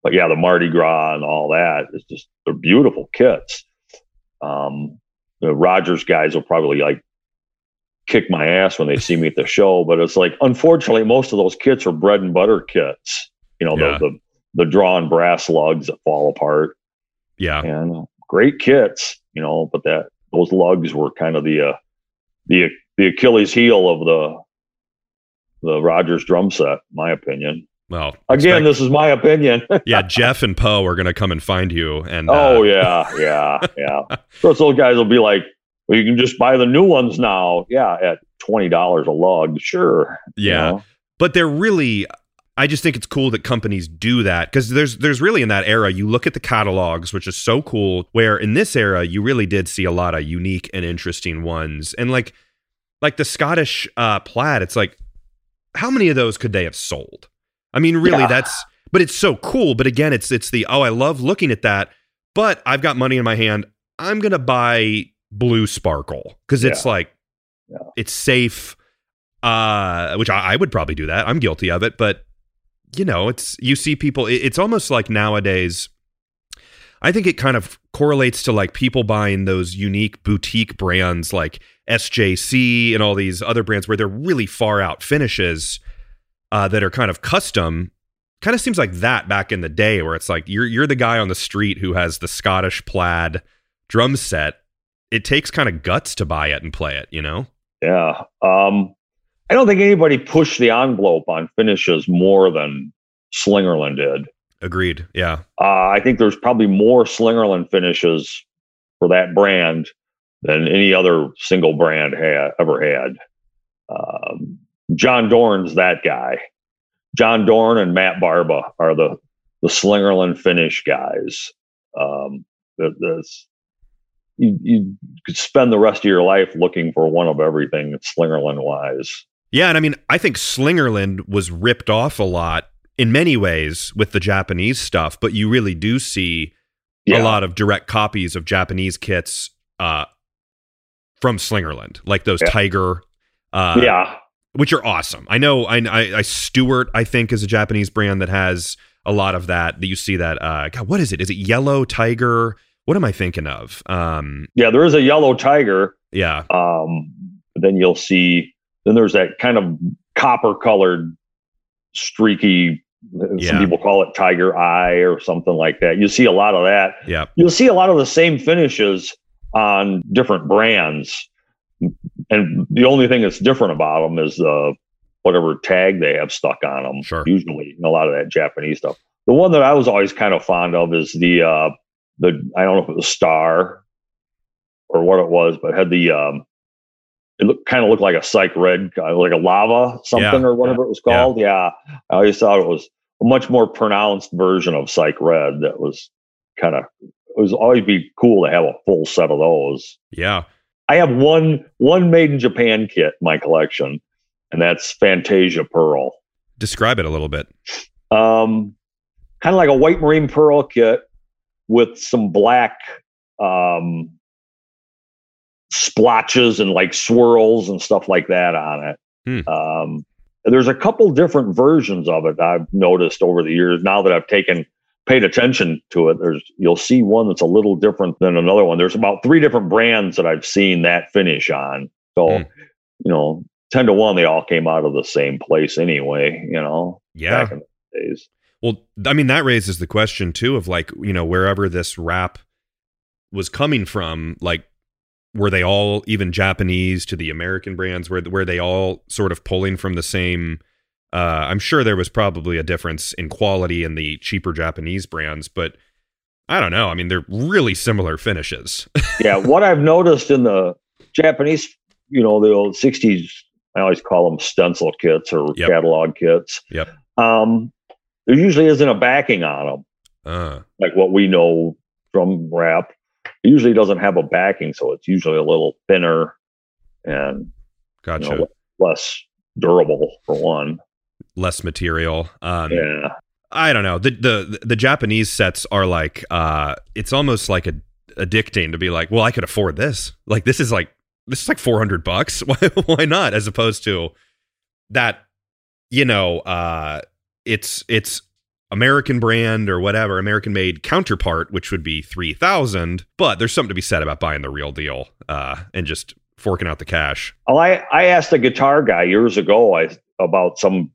but yeah, the Mardi Gras and all that is just they're beautiful kits. Um, the Rogers guys will probably like kick my ass when they see me at the show. But it's like, unfortunately, most of those kits are bread and butter kits. You know, yeah. the, the the drawn brass lugs that fall apart. Yeah, and uh, great kits. You know, but that those lugs were kind of the uh, the the Achilles heel of the the Rogers drum set, my opinion. Well, again, expect, this is my opinion. *laughs* yeah, Jeff and Poe are going to come and find you. And oh uh, yeah, yeah, yeah. *laughs* Of course, those guys will be like, "Well, you can just buy the new ones now." Yeah, at twenty dollars a lug, sure. Yeah, you know? but they're really. I just think it's cool that companies do that because there's there's really in that era you look at the catalogs, which is so cool. Where in this era you really did see a lot of unique and interesting ones, and like like the Scottish uh, plaid. It's like how many of those could they have sold? I mean, really, yeah. that's but it's so cool. But again, it's it's the oh, I love looking at that. But I've got money in my hand. I'm gonna buy blue sparkle because it's yeah. like yeah. it's safe. Uh, which I, I, would probably do that. I'm guilty of it, but you know, it's you see people. It's almost like nowadays. I think it kind of correlates to like people buying those unique boutique brands like SJC and all these other brands where they're really far out finishes uh, that are kind of custom kind of seems like that back in the day where it's like you're you're the guy on the street who has the Scottish plaid drum set. It takes kind of guts to buy it and play it, you know? Yeah. Um I don't think anybody pushed the envelope on finishes more than Slingerland did. Agreed. Yeah. Uh, I think there's probably more Slingerland finishes for that brand than any other single brand had ever had. Um, John Dorn's that guy. John Dorn and Matt Barba are the the Slingerland finish guys. Um, that's you, you could spend the rest of your life looking for one of everything Slingerland wise. Yeah, and I mean, I think Slingerland was ripped off a lot in many ways with the Japanese stuff, but you really do see Yeah. a lot of direct copies of Japanese kits uh, from Slingerland, like those Yeah. Tiger, uh, yeah. which are awesome. I know. I, I, I Stewart, I think, is a Japanese brand that has a lot of that. That you see that. Uh, God, what is it? Is it Yellow Tiger? What am I thinking of? Um, Yeah. There is a yellow tiger. yeah, Um, then you'll see, then there's that kind of copper colored, streaky, Yeah. some people call it tiger eye or something like that. You see a lot of that. yeah, You'll see a lot of the same finishes on different brands. And the only thing that's different about them is the whatever tag they have stuck on them. Sure. Usually, a lot of that Japanese stuff. The one that I was always kind of fond of is the uh the I don't know if it was Star or what it was, but had the um it looked kind of looked like a psych red, uh, like a lava something Yeah. or whatever it was Yeah. called. Yeah. I always thought it was a much more pronounced version of psych red that was kind of it was always be cool to have a full set of those. yeah. I have one one made in Japan kit in my collection, and that's Fantasia Pearl. Describe it a little bit. Um, kind of like a white marine pearl kit with some black um, splotches and like swirls and stuff like that on it. Hmm. Um, there's a couple different versions of it I've noticed over the years. Now that I've taken paid attention to it, there's you'll see one that's a little different than another one. There's about three different brands that I've seen that finish on. So, Hmm. you know, ten to one, they all came out of the same place anyway. You know, Yeah. back in the days. Well, I mean, that raises the question too of like, you know, wherever this wrap was coming from, like, were they all even Japanese to the American brands? Were were they all sort of pulling from the same? Uh, I'm sure there was probably a difference in quality in the cheaper Japanese brands, but I don't know. I mean, they're really similar finishes. *laughs* yeah, what I've noticed in the Japanese, you know, the old '60s, I always call them stencil kits or Yep. catalog kits. Yep. Um, there usually isn't a backing on them, uh, like what we know from wrap. It usually doesn't have a backing, so it's usually a little thinner and gotcha. you know, less durable for one. Less material. Um, Yeah, I don't know. The the the Japanese sets are like uh it's almost like a addicting to be like, well, I could afford this. Like this is like this is like 400 bucks. *laughs* Why why not as opposed to that you know, uh it's it's American brand or whatever, American made counterpart which would be 3000, but there's something to be said about buying the real deal uh and just forking out the cash. Well, I, I asked a guitar guy years ago I, about some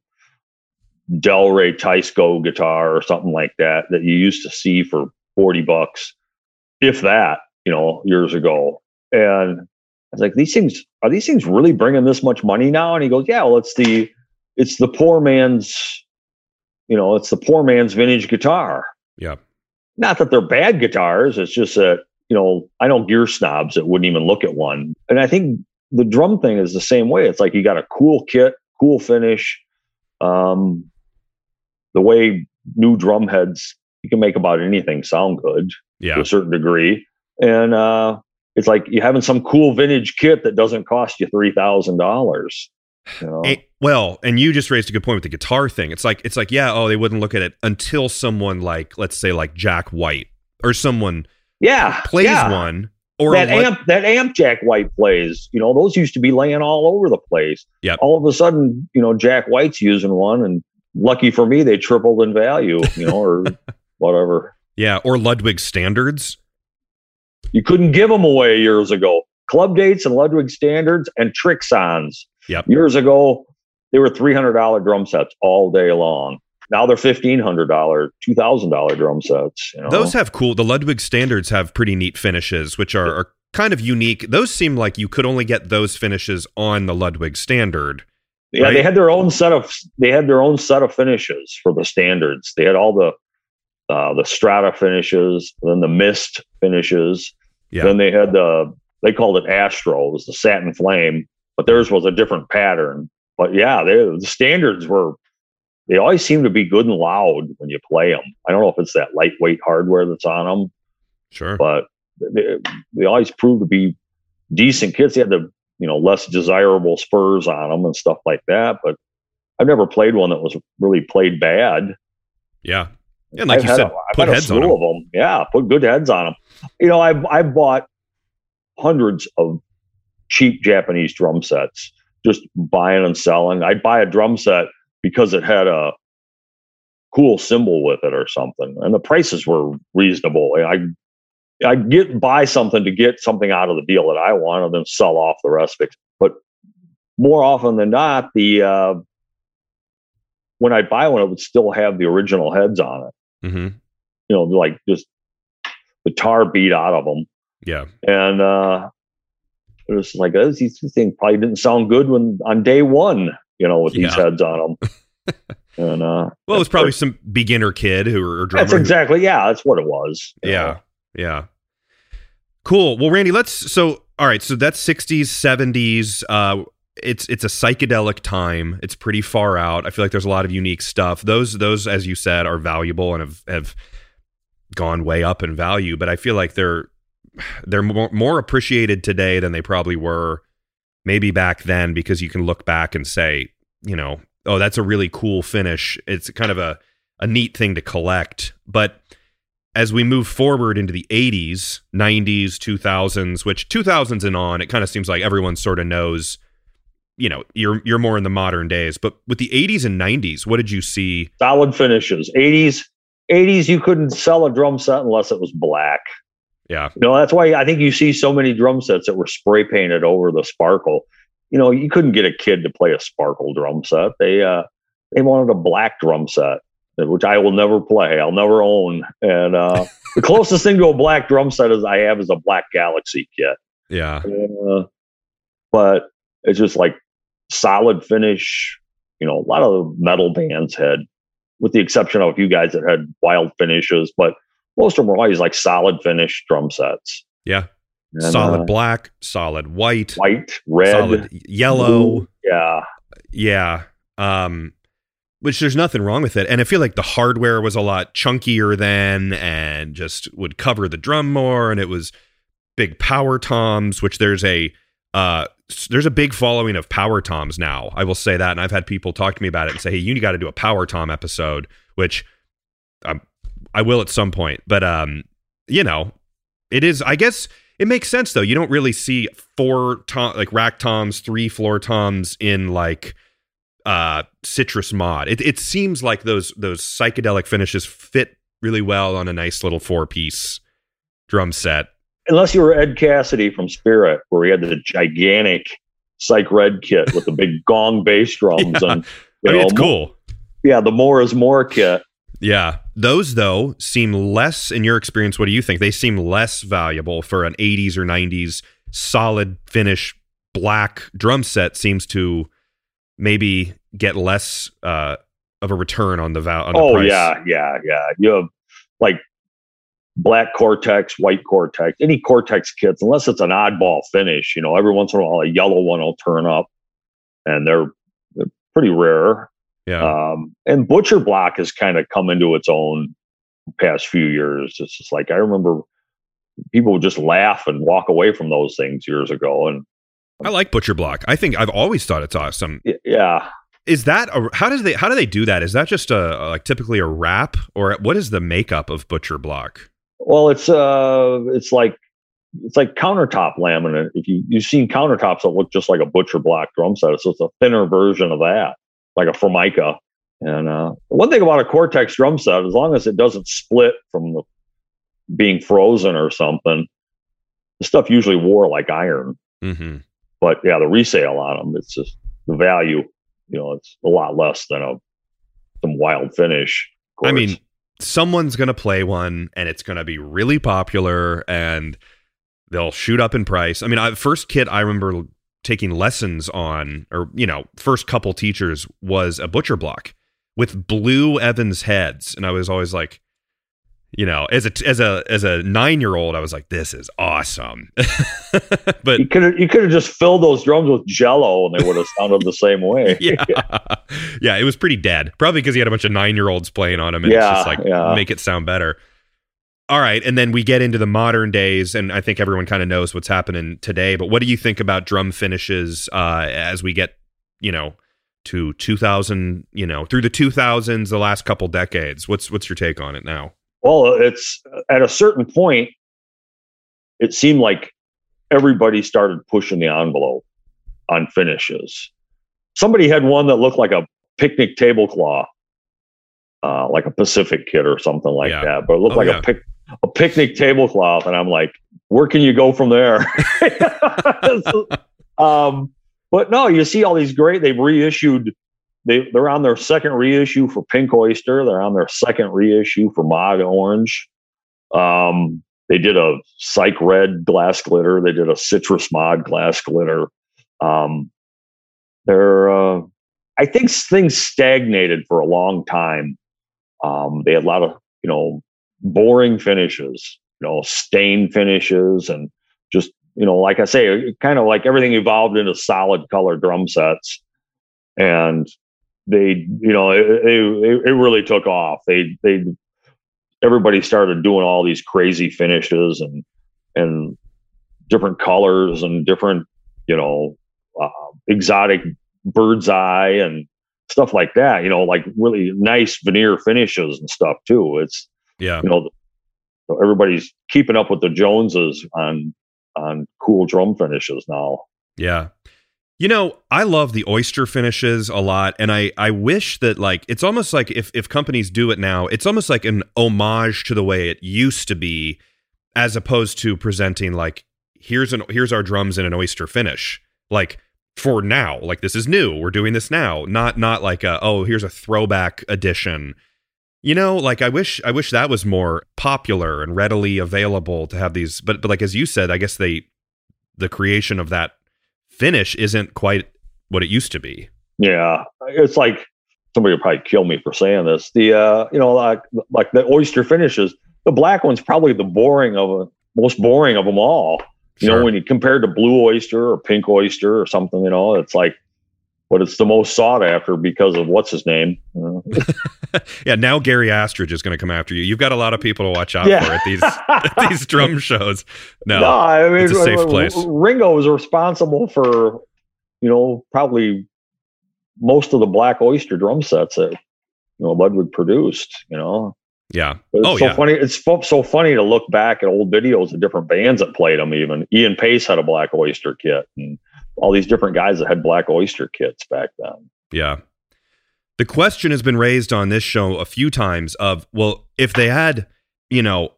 Del Rey Teisco guitar or something like that that you used to see for 40 bucks, if that, you know, years ago. And I was like, these things, are these things really bringing this much money now? And he goes, yeah, well, it's the, it's the poor man's, you know, it's the poor man's vintage guitar. Yeah. Not that they're bad guitars. It's just that, you know, I know gear snobs that wouldn't even look at one. And I think the drum thing is the same way. It's like you got a cool kit, cool finish. Um, the way new drum heads, you can make about anything sound good yeah. to a certain degree. And uh, it's like you having some cool vintage kit that doesn't cost you three thousand dollars. You know? Well, and you just raised a good point with the guitar thing. It's like it's like yeah, oh, they wouldn't look at it until someone like let's say like Jack White or someone yeah, plays yeah. one or that le- amp that amp Jack White plays, you know, those used to be laying all over the place. Yeah. All of a sudden, you know, Jack White's using one and lucky for me they tripled in value, you know, or *laughs* whatever. yeah, or Ludwig standards. You couldn't give them away years ago. Club dates and Ludwig standards and Trixons. Yep. Years ago, they were three hundred dollar drum sets all day long. Now they're fifteen hundred dollar, two thousand dollar drum sets. You know? Those have cool. The Ludwig standards have pretty neat finishes, which are, are kind of unique. Those seem like you could only get those finishes on the Ludwig standard. Yeah, right? they had their own set of they had their own set of finishes for the standards. They had all the uh, the strata finishes, then the mist finishes. Yeah. Then they had the they called it Astro, it was the satin flame, but theirs was a different pattern. But yeah, they, the standards were they always seem to be good and loud when you play them. I don't know if it's that lightweight hardware that's on them, Sure. but they, they always prove to be decent kits. They had the you know less desirable spurs on them and stuff like that. But I've never played one that was really played bad. Yeah. And like I've you said, a- I've put heads on them. of them. Yeah, put good heads on them. You know, I've I've bought hundreds of cheap Japanese drum sets, just buying and selling. I'd buy a drum set because it had a cool cymbal with it or something, and the prices were reasonable. I I get buy something to get something out of the deal that I want, and then sell off the rest of it. But more often than not, the uh, when I buy one, it would still have the original heads on it hmm you know, like just the tar beat out of them. Yeah. And uh, it was like, oh, these things probably didn't sound good when on day one, you know, with these heads on them. *laughs* and uh, Well, it was probably some beginner kid who or drummer. that's who- exactly, yeah, that's what it was. Yeah. know. Yeah. Cool. Well, Randy, let's so all right, so that's 60s, 70s. Uh it's it's a psychedelic time. It's pretty far out. I feel like there's a lot of unique stuff. Those those as you said are valuable and have have gone way up in value, but I feel like they're *sighs* they're more, more appreciated today than they probably were maybe back then because you can look back and say, you know, oh, that's a really cool finish. It's kind of a a neat thing to collect. But as we move forward into the 80s, 90s, 2000s, which 2000s and on, it kind of seems like everyone sort of knows, you know, you're you're more in the modern days. But with the 80s and 90s, what did you see? Solid finishes. 80s, 80s, you couldn't sell a drum set unless it was black. Yeah. You know, that's why I think you see so many drum sets that were spray painted over the sparkle. You know, you couldn't get a kid to play a sparkle drum set. They uh they wanted a black drum set, which I will never play. I'll never own. And uh *laughs* the closest thing to a black drum set is I have is a black Galaxy kit. Yeah. Uh, but it's just like solid finish. You know, a lot of metal bands had, with the exception of a few guys that had wild finishes, but most of them were always like solid finish drum sets. Yeah. And, solid uh, black, solid white, white, red, solid yellow. blue. Yeah. Yeah. Um which there's nothing wrong with it. And I feel like the hardware was a lot chunkier then and just would cover the drum more and it was big power toms, which there's a uh there's a big following of power toms now. I will say that and I've had people talk to me about it and say, "Hey, you got to do a power tom episode," which um, I will at some point. But um you know, it is I guess it makes sense though. You don't really see four tom like rack toms, three floor toms in like uh citrus mod. It it seems like those those psychedelic finishes fit really well on a nice little four piece drum set. Unless you were Ed Cassidy from Spirit, where he had the gigantic Psych Red kit with the big gong bass *laughs* drums Yeah. and you I mean, know, it's cool. Yeah, the more is more kit. Yeah. Those though seem less in your experience, what do you think? They seem less valuable for an 80s or 90s solid finish black drum set seems to maybe get less uh of a return on the val on the Oh price. yeah, yeah, yeah. You have like black Cortex, white Cortex, any Cortex kits, unless it's an oddball finish. You know, every once in a while a yellow one will turn up, and they're, they're pretty rare. Yeah. Um, and Butcher Block has kind of come into its own past few years. It's just like I remember people would just laugh and walk away from those things years ago, and I like Butcher Block. I think I've always thought it's awesome. yeah, Is that a, how does they how do they do that? Is that just a, a- like typically a wrap or what is the makeup of Butcher Block? Well, it's uh, it's like it's like countertop laminate. If you you've seen countertops that look just like a butcher block drum set, so it's a thinner version of that, like a Formica. And uh, one thing about a Cortex drum set, as long as it doesn't split from the being frozen or something, the stuff usually wore like iron. Mm-hmm. But yeah, the resale on them, it's just the value. You know, it's a lot less than a some wild finish. I mean, someone's going to play one and it's going to be really popular and they'll shoot up in price. I mean, I, first kit I remember taking lessons on, or, you know, first couple teachers was a butcher block with blue Evans heads. And I was always like, you know, as a as a as a nine year old, I was like, "This is awesome." *laughs* but you could have you could have just filled those drums with Jello, and they would have sounded the same way. *laughs* yeah, yeah, it was pretty dead. Probably because he had a bunch of nine year olds playing on him, and Yeah, it's just like yeah. make it sound better. All right, and then we get into the modern days, and I think everyone kind of knows what's happening today. But what do you think about drum finishes uh, as we get, you know, to 2000, you know, through the 2000s, the last couple decades. What's what's your take on it now? Well, it's at a certain point, it seemed like everybody started pushing the envelope on finishes. Somebody had one that looked like a picnic tablecloth, uh, like a Pacific kit or something like Yeah. that, but it looked Oh, like yeah. a pic- a picnic tablecloth, and I'm like, where can you go from there? *laughs* um, but no, you see all these great. They've reissued. They they're on their second reissue for Pink Oyster. They're on their second reissue for Mod Orange. Um, they did a Psych Red glass glitter. They did a Citrus Mod glass glitter. Um, they're uh, I think things stagnated for a long time. Um, they had a lot of you know boring finishes, you know, stain finishes, and just you know, like I say, kind of like everything evolved into solid color drum sets, and they, you know, it, it, it really took off. They, they, everybody started doing all these crazy finishes and and different colors and different, you know, uh, exotic bird's eye and stuff like that. You know, like really nice veneer finishes and stuff too. It's Yeah. you know, so everybody's keeping up with the Joneses on on cool drum finishes now. Yeah. You know, I love the oyster finishes a lot and I I wish that like it's almost like if if companies do it now, it's almost like an homage to the way it used to be as opposed to presenting like here's an here's our drums in an oyster finish. Like for now, like this is new. We're doing this now. Not not like a, oh, here's a throwback edition. You know, like I wish I wish that was more popular and readily available to have these but but like as you said, I guess they the creation of that finish isn't quite what it used to be. Yeah, it's like somebody would probably kill me for saying this. The uh, you know, like like the oyster finishes, the black one's probably the boring of a most boring of them all. You know, when you compare to blue oyster or pink oyster or something, you know, it's like, but it's the most sought after because of what's his name. *laughs* Yeah, now Gary Astridge is going to come after you. You've got a lot of people to watch out Yeah. for at these *laughs* at these drum shows. No, No, I mean, it's a safe place. Ringo is responsible for, you know, probably most of the Black Oyster drum sets that you know Ludwig produced. You know, yeah, But it's Oh, so yeah. funny. It's so funny to look back at old videos of different bands that played them. Even Ian Paice had a Black Oyster kit, and all these different guys that had Black Oyster kits back then. yeah. The question has been raised on this show a few times of, well, if they had, you know,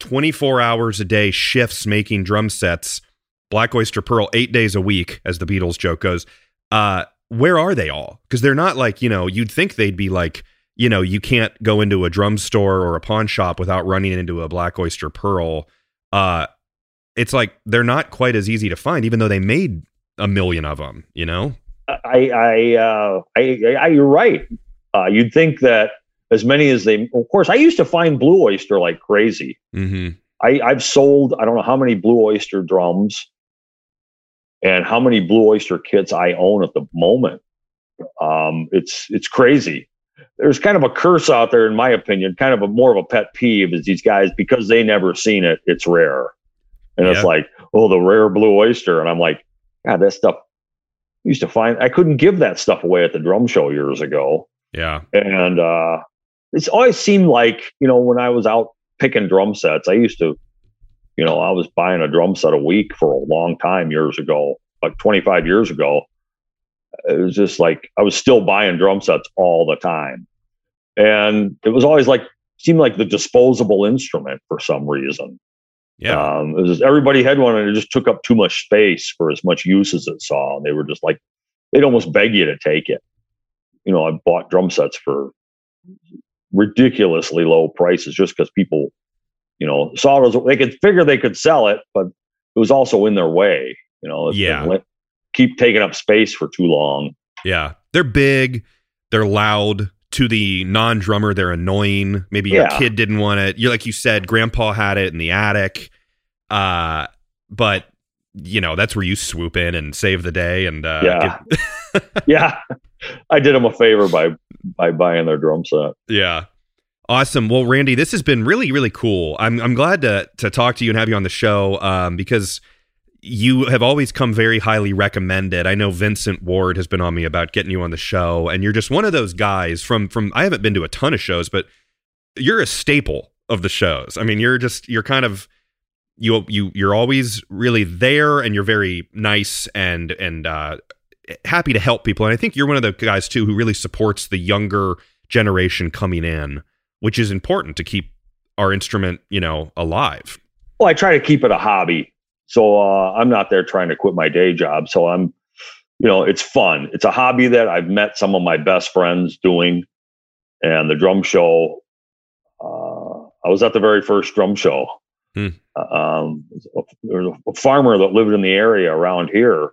24 hours a day shifts making drum sets, Black Oyster Pearl 8 days a week as the Beatles joke goes, uh where are they all? Cuz they're not like, you know, you'd think they'd be like, you know, you can't go into a drum store or a pawn shop without running into a Black Oyster Pearl. Uh it's like they're not quite as easy to find even though they made a million of them, you know? I, I, uh, I, I, you're right. Uh, you'd think that as many as they, of course, I used to find Blue Oyster like crazy. Mm-hmm. I, I've sold I don't know how many Blue Oyster drums and how many Blue Oyster kits I own at the moment. Um, it's it's crazy. There's kind of a curse out there, in my opinion, kind of a more of a pet peeve is these guys because they never seen it. It's rare, and Yeah. it's like oh the rare Blue Oyster, and I'm like God that stuff. I used to find I couldn't give that stuff away at the drum show years ago Yeah. and uh, it's always seemed like you know when I was out picking drum sets, I used to, you know, I was buying a drum set a week for a long time years ago, like 25 years ago. It was just like I was still buying drum sets all the time, and it was always like seemed like the disposable instrument for some reason. Yeah. Um, it was just, everybody had one, and it just took up too much space for as much use as it saw. And they were just like, they'd almost beg you to take it. You know, I bought drum sets for ridiculously low prices just because people, you know, saw it as they could figure they could sell it, but it was also in their way. You know, Yeah. let- keep taking up space for too long. Yeah. They're big, they're loud. To the non drummer, they're annoying. Maybe your Yeah. kid didn't want it. You're like you said, grandpa had it in the attic. Uh, but you know, that's where you swoop in and save the day and uh Yeah. give- *laughs* yeah, I did them a favor by by buying their drum set. yeah. Awesome. Well, Randy, this has been really, really cool. I'm I'm glad to to talk to you and have you on the show um, because you have always come very highly recommended. I know Vincent Ward has been on me about getting you on the show, and you're just one of those guys from from. I haven't been to a ton of shows, but you're a staple of the shows. I mean, you're just you're kind of you you you're always really there, and you're very nice and and uh, happy to help people. And I think you're one of the guys too who really supports the younger generation coming in, which is important to keep our instrument, you know, alive. Well, I try to keep it a hobby so uh, I'm not there trying to quit my day job. So I'm, you know, it's fun. It's a hobby that I've met some of my best friends doing. And the drum show, uh, I was at the very first drum show. Hmm. Uh, um, there was a farmer that lived in the area around here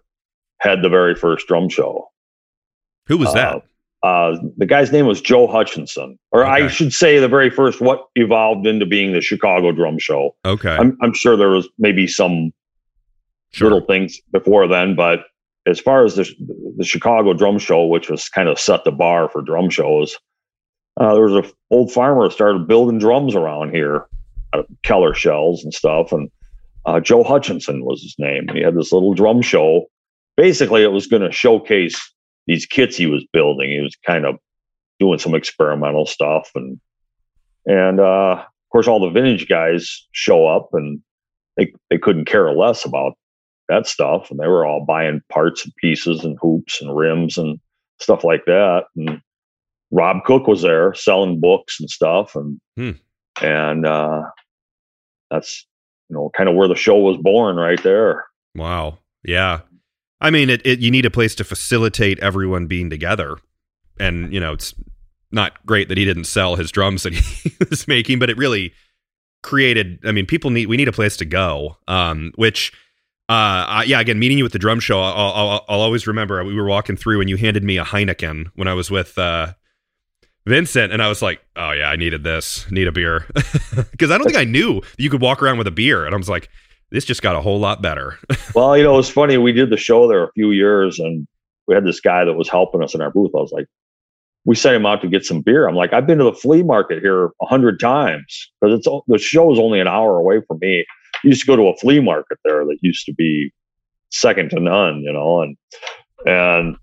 had the very first drum show. Who was that? Uh, uh, the guy's name was Joe Hutchinson, or okay. I should say, the very first what evolved into being the Chicago Drum Show. Okay, I'm, I'm sure there was maybe some sure. little things before then. But as far as the, the Chicago Drum Show, which was kind of set the bar for drum shows, uh, there was an old farmer started building drums around here, uh, Keller shells and stuff. And uh, Joe Hutchinson was his name. He had this little drum show. Basically, it was going to showcase these kits he was building. He was kind of doing some experimental stuff, and and uh, of course, all the vintage guys show up, and they they couldn't care less about that stuff. And they were all buying parts and pieces and hoops and rims and stuff like that. And Rob Cook was there selling books and stuff. And, hmm. and, uh, that's, you know, kind of where the show was born right there. Wow. Yeah. I mean, it, it, you need a place to facilitate everyone being together. And, you know, it's not great that he didn't sell his drums that *laughs* he was making, but it really created, I mean, people need, we need a place to go. Um, which, uh, yeah, again, meeting you at the drum show, I'll, I'll, I'll, always remember we were walking through and you handed me a Heineken when I was with uh, Vincent, and I was like, oh yeah, I needed this, need a beer, *laughs* because I don't think I knew you could walk around with a beer, and I was like, this just got a whole lot better. *laughs* well, you know, it was funny. We did the show there a few years, and we had this guy that was helping us in our booth. I was like, we sent him out to get some beer. I'm like, I've been to the flea market here a hundred times because it's the show is only an hour away from me used to go to a flea market there that used to be second to none, you know, and and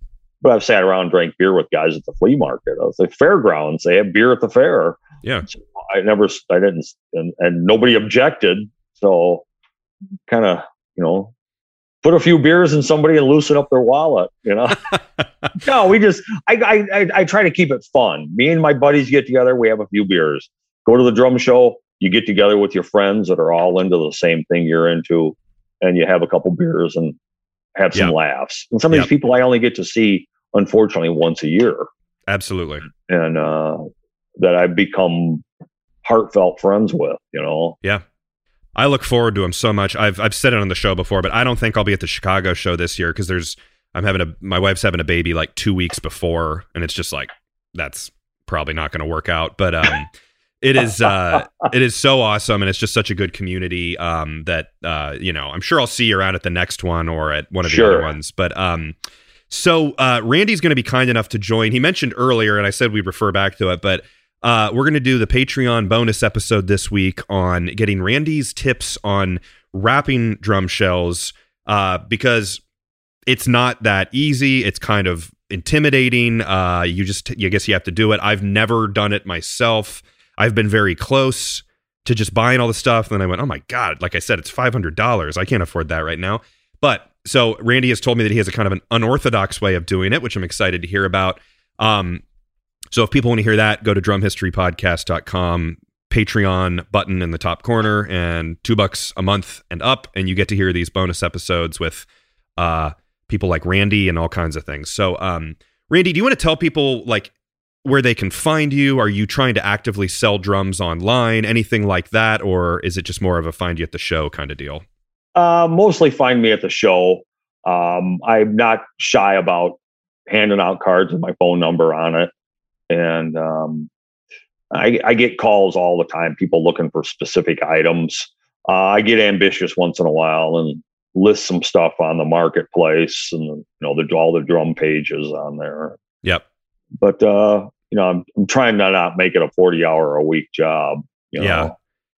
but I've sat around and drank beer with guys at the flea market. I was like fairgrounds, they have beer at the fair. Yeah. So I never I didn't and, and nobody objected. So kind of, you know, put a few beers in somebody and loosen up their wallet, you know. *laughs* no, we just I, I I try to keep it fun. Me and my buddies get together, we have a few beers. Go to the drum show, you get together with your friends that are all into the same thing you're into, and you have a couple beers and have some laughs. And some of these people I only get to see, unfortunately, once a year. Absolutely. And uh, that I've become heartfelt friends with, you know? Yeah. I look forward to them so much. I've I've said it on the show before, but I don't think I'll be at the Chicago show this year because there's I'm having a my wife's having a baby like two weeks before, and it's just like that's probably not going to work out. But um, it is uh it is so awesome and it's just such a good community um that uh you know i'm sure i'll see you around at the next one or at one of the other ones but um so uh randy's going to be kind enough to join. He mentioned earlier and i said we'd refer back to it but uh we're going to do the patreon bonus episode this week on getting randy's tips on wrapping drum shells uh because it's not that easy. It's kind of intimidating. Uh you just i guess you have to do it. I've never done it myself I've been very close to just buying all the stuff. And then I went, oh my God, like I said, it's $500. I can't afford that right now. But so Randy has told me that he has a kind of an unorthodox way of doing it, which I'm excited to hear about. Um, so if people want to hear that, go to drumhistorypodcast.com, Patreon button in the top corner, and two bucks a month and up, and you get to hear these bonus episodes with uh, people like Randy and all kinds of things. So, um, Randy, do you want to tell people like where they can find you? Are you trying to actively sell drums online, anything like that, or is it just more of a find you at the show kind of deal? Uh, mostly find me at the show. Um, I'm not shy about handing out cards with my phone number on it, and um, I, I, get calls all the time. People looking for specific items. Uh, I get ambitious once in a while and list some stuff on the marketplace and you know the all the drum pages on there. Yep. But uh, you know, I'm, I'm trying to not make it a 40 hour a week job. You know? Yeah.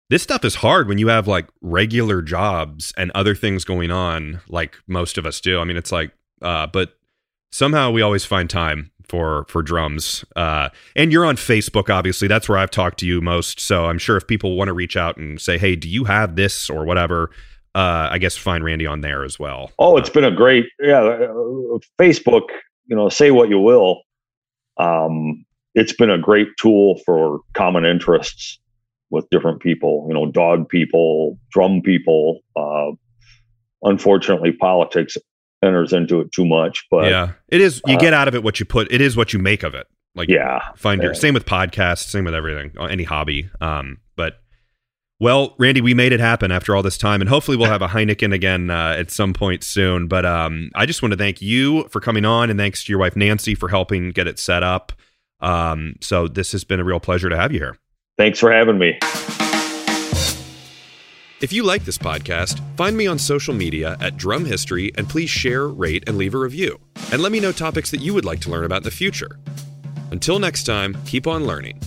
this stuff is hard when you have like regular jobs and other things going on, like most of us do. I mean, it's like, uh, but somehow we always find time for for drums. Uh, and you're on Facebook, obviously. That's where I've talked to you most. So I'm sure if people want to reach out and say, "Hey, do you have this or whatever?" Uh, I guess find Randy on there as well. Oh, it's been a great yeah. Uh, Facebook, you know, say what you will. Um, it's been a great tool for common interests with different people. You know, dog people, drum people. Uh, unfortunately, politics enters into it too much. But yeah, it is. You uh, get out of it what you put. It is what you make of it. Like yeah, find your same with podcasts, same with everything, uh, any hobby. Um, but well, Randy, we made it happen after all this time, and hopefully we'll have a Heineken again uh, at some point soon. But um, I just want to thank you for coming on, and thanks to your wife Nancy for helping get it set up. Um, so this has been a real pleasure to have you here. Thanks for having me. If you like this podcast, find me on social media at Drum History and please share, rate, and leave a review. And let me know topics that you would like to learn about in the future. Until next time, keep on learning.